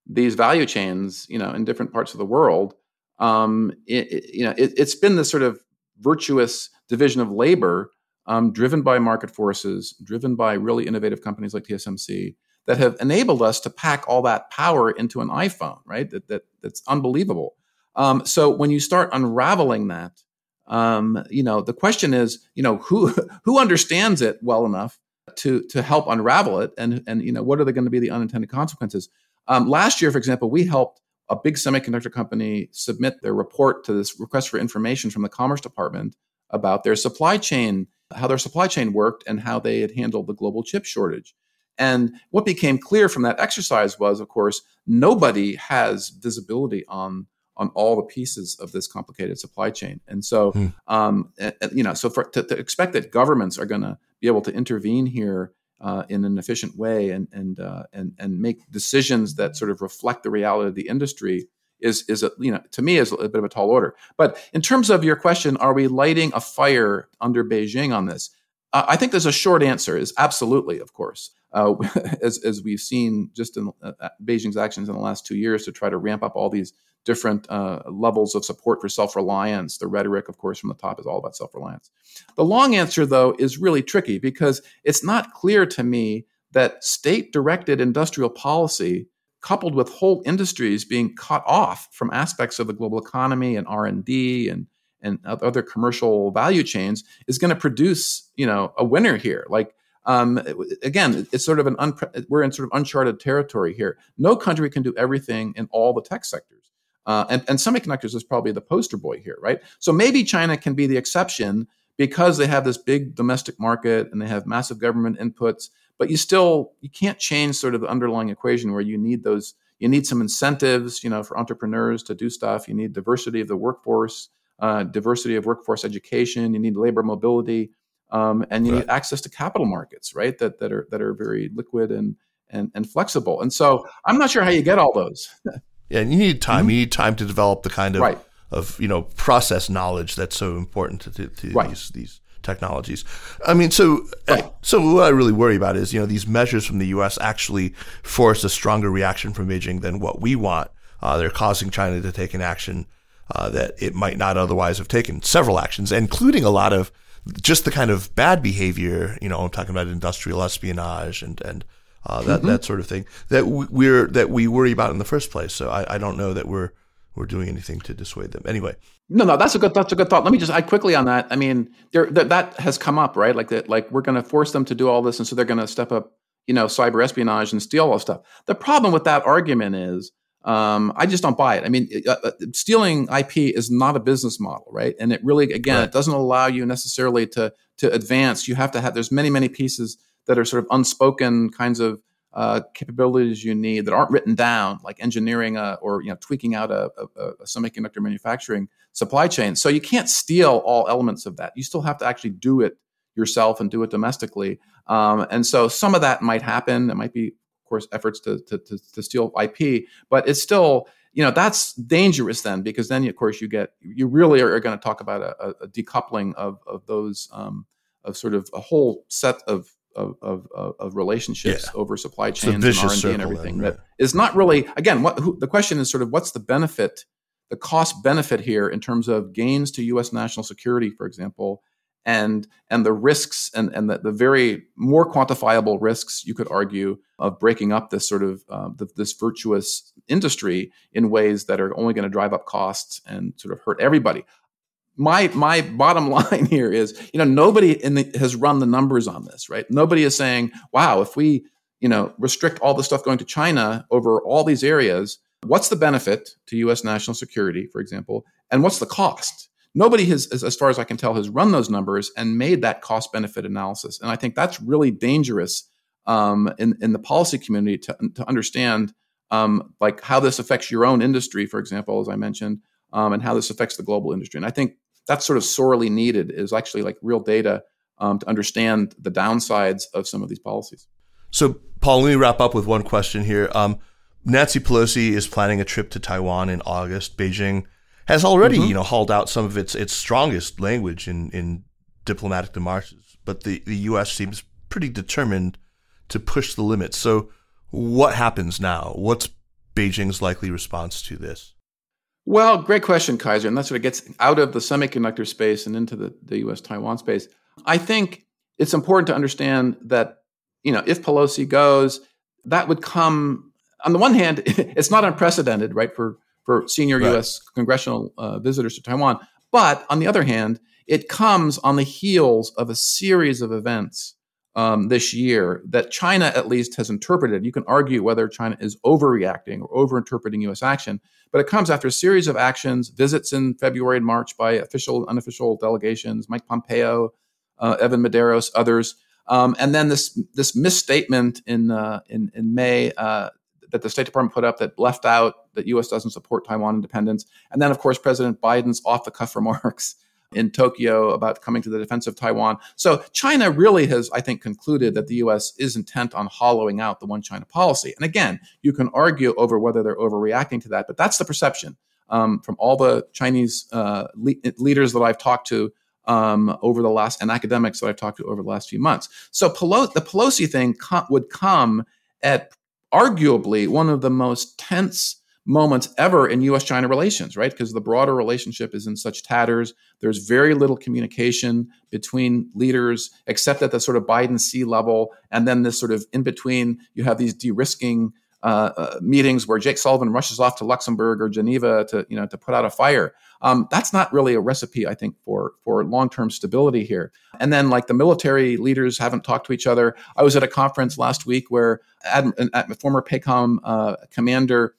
these value chains, you know, in different parts of the world, um, it, you know, it, has been this sort of virtuous division of labor, um, driven by market forces, driven by really innovative companies like TSMC, that have enabled us to pack all that power into an iPhone, right? That, that that's unbelievable. Um, so when you start unraveling that, um, you know, the question is, you know, who [laughs] who understands it well enough to to help unravel it, and and you know, what are they going to be the unintended consequences? Um, last year, for example, we helped a big semiconductor company submit their report to this request for information from the Commerce Department about their supply chain, how their supply chain worked, and how they had handled the global chip shortage. And what became clear from that exercise was, of course, nobody has visibility on on all the pieces of this complicated supply chain. And so, hmm. um, you know, so for, to, to, expect that governments are going to be able to intervene here uh, in an efficient way and and uh, and and make decisions that sort of reflect the reality of the industry is is a, you know to me is a bit of a tall order. But in terms of your question, are we lighting a fire under Beijing on this? Uh, I think there's a short answer is absolutely, of course. Uh, [laughs] as, as we've seen just in uh, uh, Beijing's actions in the last two years to try to ramp up all these different uh, levels of support for self reliance. The rhetoric, of course, from the top is all about self reliance. The long answer, though, is really tricky because it's not clear to me that state directed industrial policy coupled with whole industries being cut off from aspects of the global economy and r&d and, and other commercial value chains is going to produce you know a winner here like um, again it's sort of an unpre- we're in sort of uncharted territory here no country can do everything in all the tech sectors uh, and, and semiconductors is probably the poster boy here right? So maybe china can be the exception because they have this big domestic market and they have massive government inputs but you still you can't change sort of the underlying equation where you need those you need some incentives you know for entrepreneurs to do stuff. You need diversity of the workforce uh, diversity of workforce education. You need labor mobility um, and you right. need access to capital markets right that that are that are very liquid and and, and flexible. And so i'm not sure how you get all those [laughs] yeah and you need time mm-hmm. you need time to develop the kind of right. of you know process knowledge that's so important to, to, to right. these these technologies. I mean, so right. so what I really worry about is you know these measures from the U.S. actually force a stronger reaction from Beijing than what we want. Uh, they're causing China to take an action uh, that it might not otherwise have taken. Several actions, including a lot of just the kind of bad behavior. You know, I'm talking about industrial espionage and and uh, that mm-hmm. that sort of thing that we're that we worry about in the first place. So I, I don't know that we're we're doing anything to dissuade them. Anyway, no, no, that's a good that's a good thought. Let me just I quickly on that. I mean, there that, that has come up, right? Like that, like we're going to force them to do all this, and so they're going to step up, you know, cyber espionage and steal all stuff. The problem with that argument is, um, I just don't buy it. I mean, uh, uh, stealing IP is not a business model, right? And it really, again, right. it doesn't allow you necessarily to to advance. You have to have. There's many many pieces that are sort of unspoken kinds of uh, capabilities you need that aren't written down, like engineering a, or you know tweaking out a, a, a, semiconductor manufacturing supply chain. So you can't steal all elements of that. You still have to actually do it yourself and do it domestically. Um, and so some of that might happen. It might be, of course, efforts to, to, to, to steal IP, but it's still you know that's dangerous then because then of course you get you really are, going to talk about a, a, decoupling of of those um, of sort of a whole set of of, of, of relationships yeah. over supply chains and R&D and everything then, right? that is not really again what who, the question is sort of what's the benefit the cost benefit here in terms of gains to US national security for example and and the risks and and the, the very more quantifiable risks you could argue of breaking up this sort of uh, the, this virtuous industry in ways that are only going to drive up costs and sort of hurt everybody my my bottom [laughs] line here is you know nobody the, has run the numbers on this right? Nobody is saying wow if we you know restrict all the stuff going to china over all these areas what's the benefit to us national security for example and what's the cost? Nobody has as far as i can tell has run those numbers and made that cost benefit analysis. And i think that's really dangerous um, in, in the policy community to, to understand um, like how this affects your own industry for example as i mentioned um, and how this affects the global industry. And I think that's sort of sorely needed is actually like real data um, to understand the downsides of some of these policies. So, Paul, let me wrap up with one question here. Um, Nancy Pelosi is planning a trip to Taiwan in August. Beijing has already, mm-hmm. you know, hauled out some of its its strongest language in in diplomatic demarches, but the the U.S. seems pretty determined to push the limits. So, what happens now? What's Beijing's likely response to this? Well, great question, Kaiser. And that's what it gets out of the semiconductor space and into the, the US Taiwan space. I think it's important to understand that, you know, if Pelosi goes, that would come on the one hand, [laughs] it's not unprecedented, right, for, for senior right. US congressional uh, visitors to Taiwan. But on the other hand, it comes on the heels of a series of events um, this year that China at least has interpreted. You can argue whether China is overreacting or overinterpreting U.S. action, but it comes after a series of actions, visits in February and March by official, unofficial delegations, Mike Pompeo, uh, Evan Medeiros, others, um, and then this this misstatement in uh, in, in May. Uh, that the State Department put up that left out that U.S. doesn't support Taiwan independence, and then of course President Biden's off-the-cuff [laughs] remarks in Tokyo about coming to the defense of Taiwan. So China really has, I think, concluded that the U.S. is intent on hollowing out the one China policy. And again, you can argue over whether they're overreacting to that, but that's the perception um, from all the Chinese uh, le- leaders that I've talked to. um, over the last and academics that I've talked to over the last few months. So Pelosi, the Pelosi thing co- would come at arguably one of the most tense moments ever in US China relations, right? Because the broader relationship is in such tatters. There's very little communication between leaders, except at the sort of Biden Xi level. And then this sort of in between, you have these de risking uh, uh, meetings where Jake Sullivan rushes off to Luxembourg or Geneva to, you know, to put out a fire. Um, that's not really a recipe, I think, for for long term stability here. And then, like the military leaders haven't talked to each other. I was at a conference last week where Ad, Ad, former PACOM uh, commander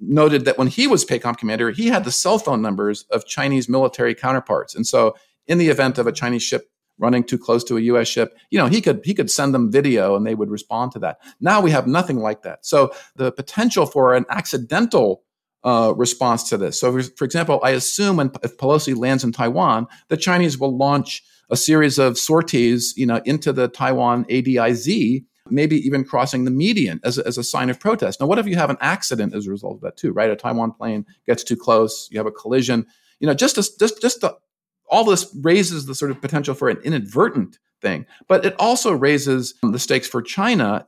noted that when he was PACOM commander, he had the cell phone numbers of Chinese military counterparts. And so, in the event of a Chinese ship running too close to a U.S. ship, you know, he could he could send them video and they would respond to that. Now we have nothing like that. So the potential for an accidental uh, response to this. So, for, example, I assume when if Pelosi lands in Taiwan, the Chinese will launch a series of sorties, you know, into the Taiwan ADIZ maybe even crossing the median as a, as a sign of protest. Now, what if you have an accident as a result of that too, right? A Taiwan plane gets too close, you have a collision. You know, just just just all this raises the sort of potential for an inadvertent thing, but it also raises the stakes for China,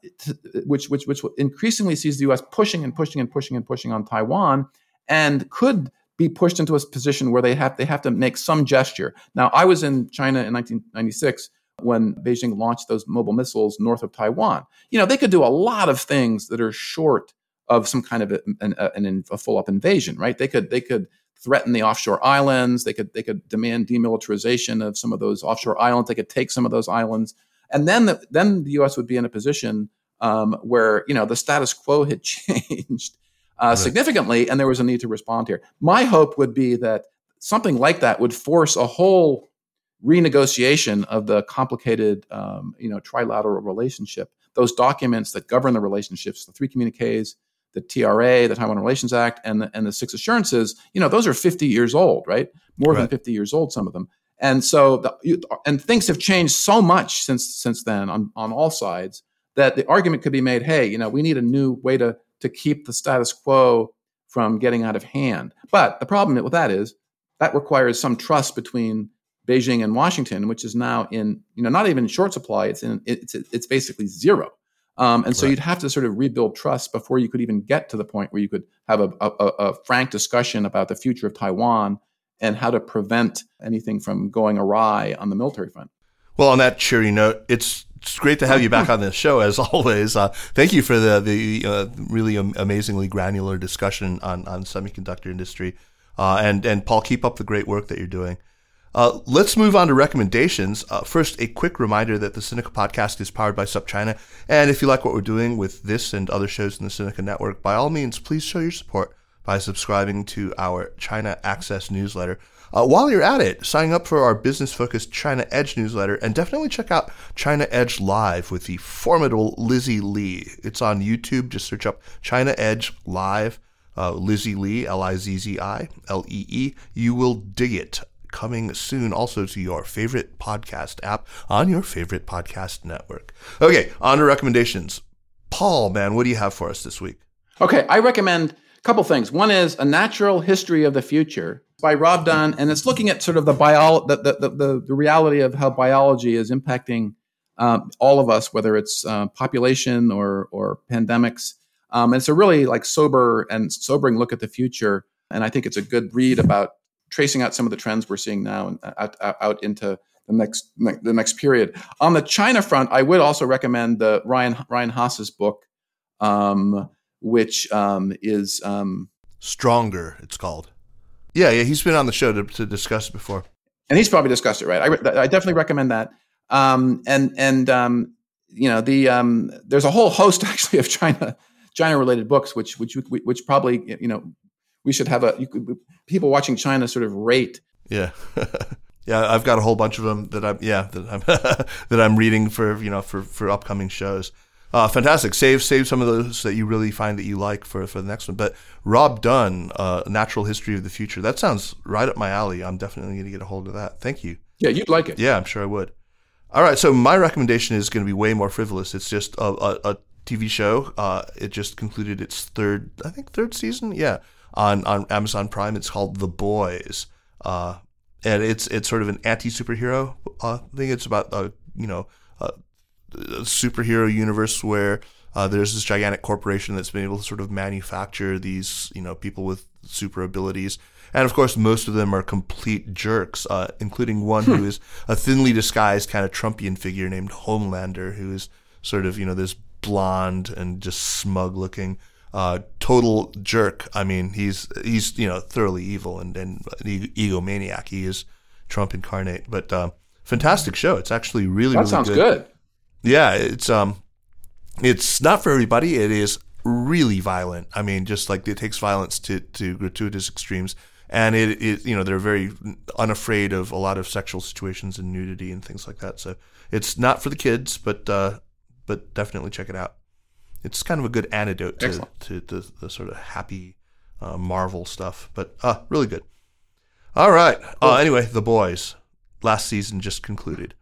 which which which increasingly sees the U.S. pushing and pushing and pushing and pushing on Taiwan, and could be pushed into a position where they have they have to make some gesture. Now, I was in China in 1996 when Beijing launched those mobile missiles north of Taiwan. You know, they could do a lot of things that are short of some kind of a, a full up invasion, right? They could they could threaten the offshore islands. They could they could demand demilitarization of some of those offshore islands. They could take some of those islands, and then the, then the U.S. would be in a position um, where you know the status quo had [laughs] changed uh, right. significantly, and there was a need to respond here. My hope would be that something like that would force a whole renegotiation of the complicated, um, you know, trilateral relationship. Those documents that govern the relationships, the three communiques, the TRA, the Taiwan Relations Act, and the, and the six assurances, you know, those are 50 years old, right? More right. than 50 years old, some of them. And so, the, and things have changed so much since since then on, on all sides that the argument could be made, hey, you know, we need a new way to to keep the status quo from getting out of hand. But the problem with that is that requires some trust between Beijing and Washington, which is now in you know not even short supply. It's in it's it's basically zero. Um, and so right. you'd have to sort of rebuild trust before you could even get to the point where you could have a, a, a, frank discussion about the future of Taiwan and how to prevent anything from going awry on the military front. Well, on that cheery note, it's it's great to have you back on the show as [laughs] always. Uh, thank you for the the uh, really amazingly granular discussion on on semiconductor industry. Uh, and and Paul, keep up the great work that you're doing. Uh, let's move on to recommendations. Uh, first, a quick reminder that the Sinica podcast is powered by SupChina. And if you like what we're doing with this and other shows in the Sinica network, by all means, please show your support by subscribing to our China Access newsletter. Uh, while you're at it, sign up for our business focused China Edge newsletter and definitely check out China Edge Live with the formidable Lizzi Lee. It's on YouTube. Just search up China Edge Live. Uh, Lizzi Lee, L I Z Z I L E E. You will dig it coming soon also to your favorite podcast app on your favorite podcast network. Okay, on to recommendations. Paul, man, what do you have for us this week? Okay, I recommend a couple things. One is A Natural History of the Future by Rob Dunn, and it's looking at sort of the, bio- the, the, the, the reality of how biology is impacting um, all of us, whether it's uh, population or, or pandemics. Um, and it's a really like sober and sobering look at the future. And I think it's a good read about tracing out some of the trends we're seeing now and out, out into the next the next period. On the China front, I would also recommend the Ryan Ryan Hass's book, um, which um, is um, Stronger. It's called. Yeah, yeah, he's been on the show to, to discuss it before, and he's probably discussed it, right? I, I definitely recommend that. Um, and and um, you know the um, there's a whole host [laughs] actually of China China related books, which which which probably you know we should have a could, people watching China sort of rate. Yeah. [laughs] yeah, I've got a whole bunch of them that I'm yeah that I'm [laughs] that I'm reading for you know for for upcoming shows. Uh, fantastic. Save save some of those that you really find that you like for for the next one. But Rob Dunn, uh, Natural History of the Future. That sounds right up my alley. I'm definitely going to get a hold of that. Thank you. Yeah, you'd like it. Yeah, I'm sure I would. All right, so my recommendation is going to be way more frivolous. It's just a, a, a TV show. Uh, it just concluded its third, I think, third season. Yeah, on on Amazon Prime. It's called The Boys. Uh, and it's it's sort of an anti superhero uh, thing. It's about uh, you know uh, a superhero universe where uh, there's this gigantic corporation that's been able to sort of manufacture these you know people with super abilities. And of course, most of them are complete jerks, uh, including one who is a thinly disguised kind of Trumpian figure named Homelander, who is sort of, you know, this blonde and just smug looking uh, total jerk. I mean, he's he's you know thoroughly evil and and an egomaniac. He is Trump incarnate. But uh, fantastic show. It's actually really that really sounds good. good. Yeah, it's um, it's not for everybody. It is really violent. I mean, just like it takes violence to to gratuitous extremes. And it, it, you know, they're very unafraid of a lot of sexual situations and nudity and things like that. So it's not for the kids, but uh, but definitely check it out it's kind of a good antidote to, to, the, the, sort of happy uh, Marvel stuff. But uh, really good. All right. Uh, anyway, the boys. Last season just concluded.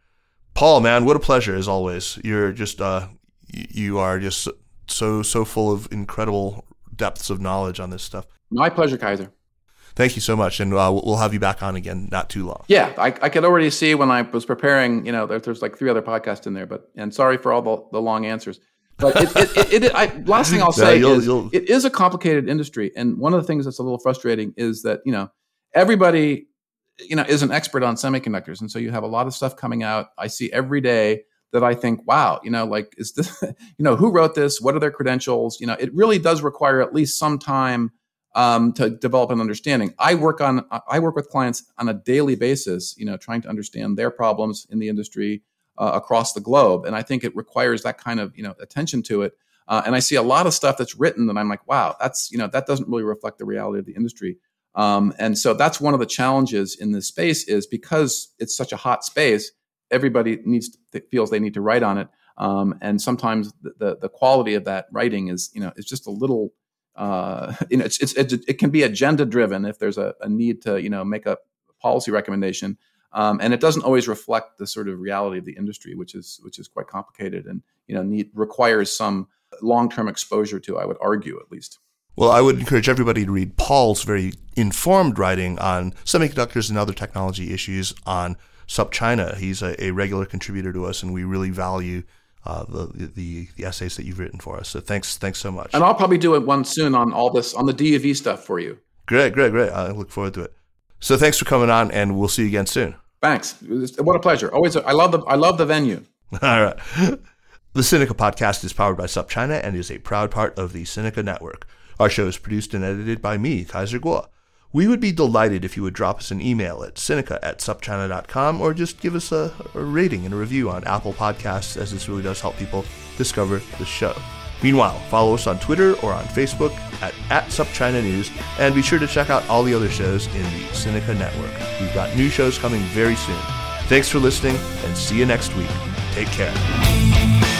Paul, man, what a pleasure as always. You're just uh, you are just so so full of incredible depths of knowledge on this stuff. My pleasure, Kaiser. Thank you so much, and uh, we'll have you back on again not too long. Yeah, I, I could already see when I was preparing. You know, there, there's like three other podcasts in there, but and sorry for all the, the long answers. But it, it, it, it I, last thing I'll say you'll, is you'll... it is a complicated industry, and one of the things that's a little frustrating is that you know everybody you know is an expert on semiconductors, and so you have a lot of stuff coming out. I see every day that I think, wow, you know, like is this, [laughs] you know, who wrote this? What are their credentials? You know, it really does require at least some time um, to develop an understanding. I work on I work with clients on a daily basis, you know, trying to understand their problems in the industry uh, across the globe. And I think it requires that kind of you know attention to it. Uh, and I see a lot of stuff that's written that I'm like, wow, that's you know that doesn't really reflect the reality of the industry. Um, and so that's one of the challenges in this space is because it's such a hot space, everybody needs to, feels they need to write on it. Um, and sometimes the, the, the quality of that writing is you know is just a little uh, [laughs] you know it's, it's, it can be agenda driven if there's a, a, need to you know make a policy recommendation um, and it doesn't always reflect the sort of reality of the industry, which is which is quite complicated and you know need, requires some long term exposure to. I would argue, at least. Well, I would encourage everybody to read Paul's very informed writing on semiconductors and other technology issues on SupChina. He's a, a regular contributor to us, and we really value uh, the, the, the essays that you've written for us. So thanks thanks so much. And I'll probably do it one soon on all this on the DUV stuff for you. Great, great, great. I look forward to it. So thanks for coming on, and we'll see you again soon. Thanks. What a pleasure. Always. I love the. I love the venue. [laughs] All right. The Sinica podcast is powered by SupChina and is a proud part of the Sinica Network. Our show is produced and edited by me, Kaiser Kuo. We would be delighted if you would drop us an email at Sinica at supchina.com or just give us a, a rating and a review on Apple Podcasts, as this really does help people discover the show. Meanwhile, follow us on Twitter or on Facebook at, at SupChina News, and be sure to check out all the other shows in the Sinica Network. We've got new shows coming very soon. Thanks for listening, and see you next week. Take care.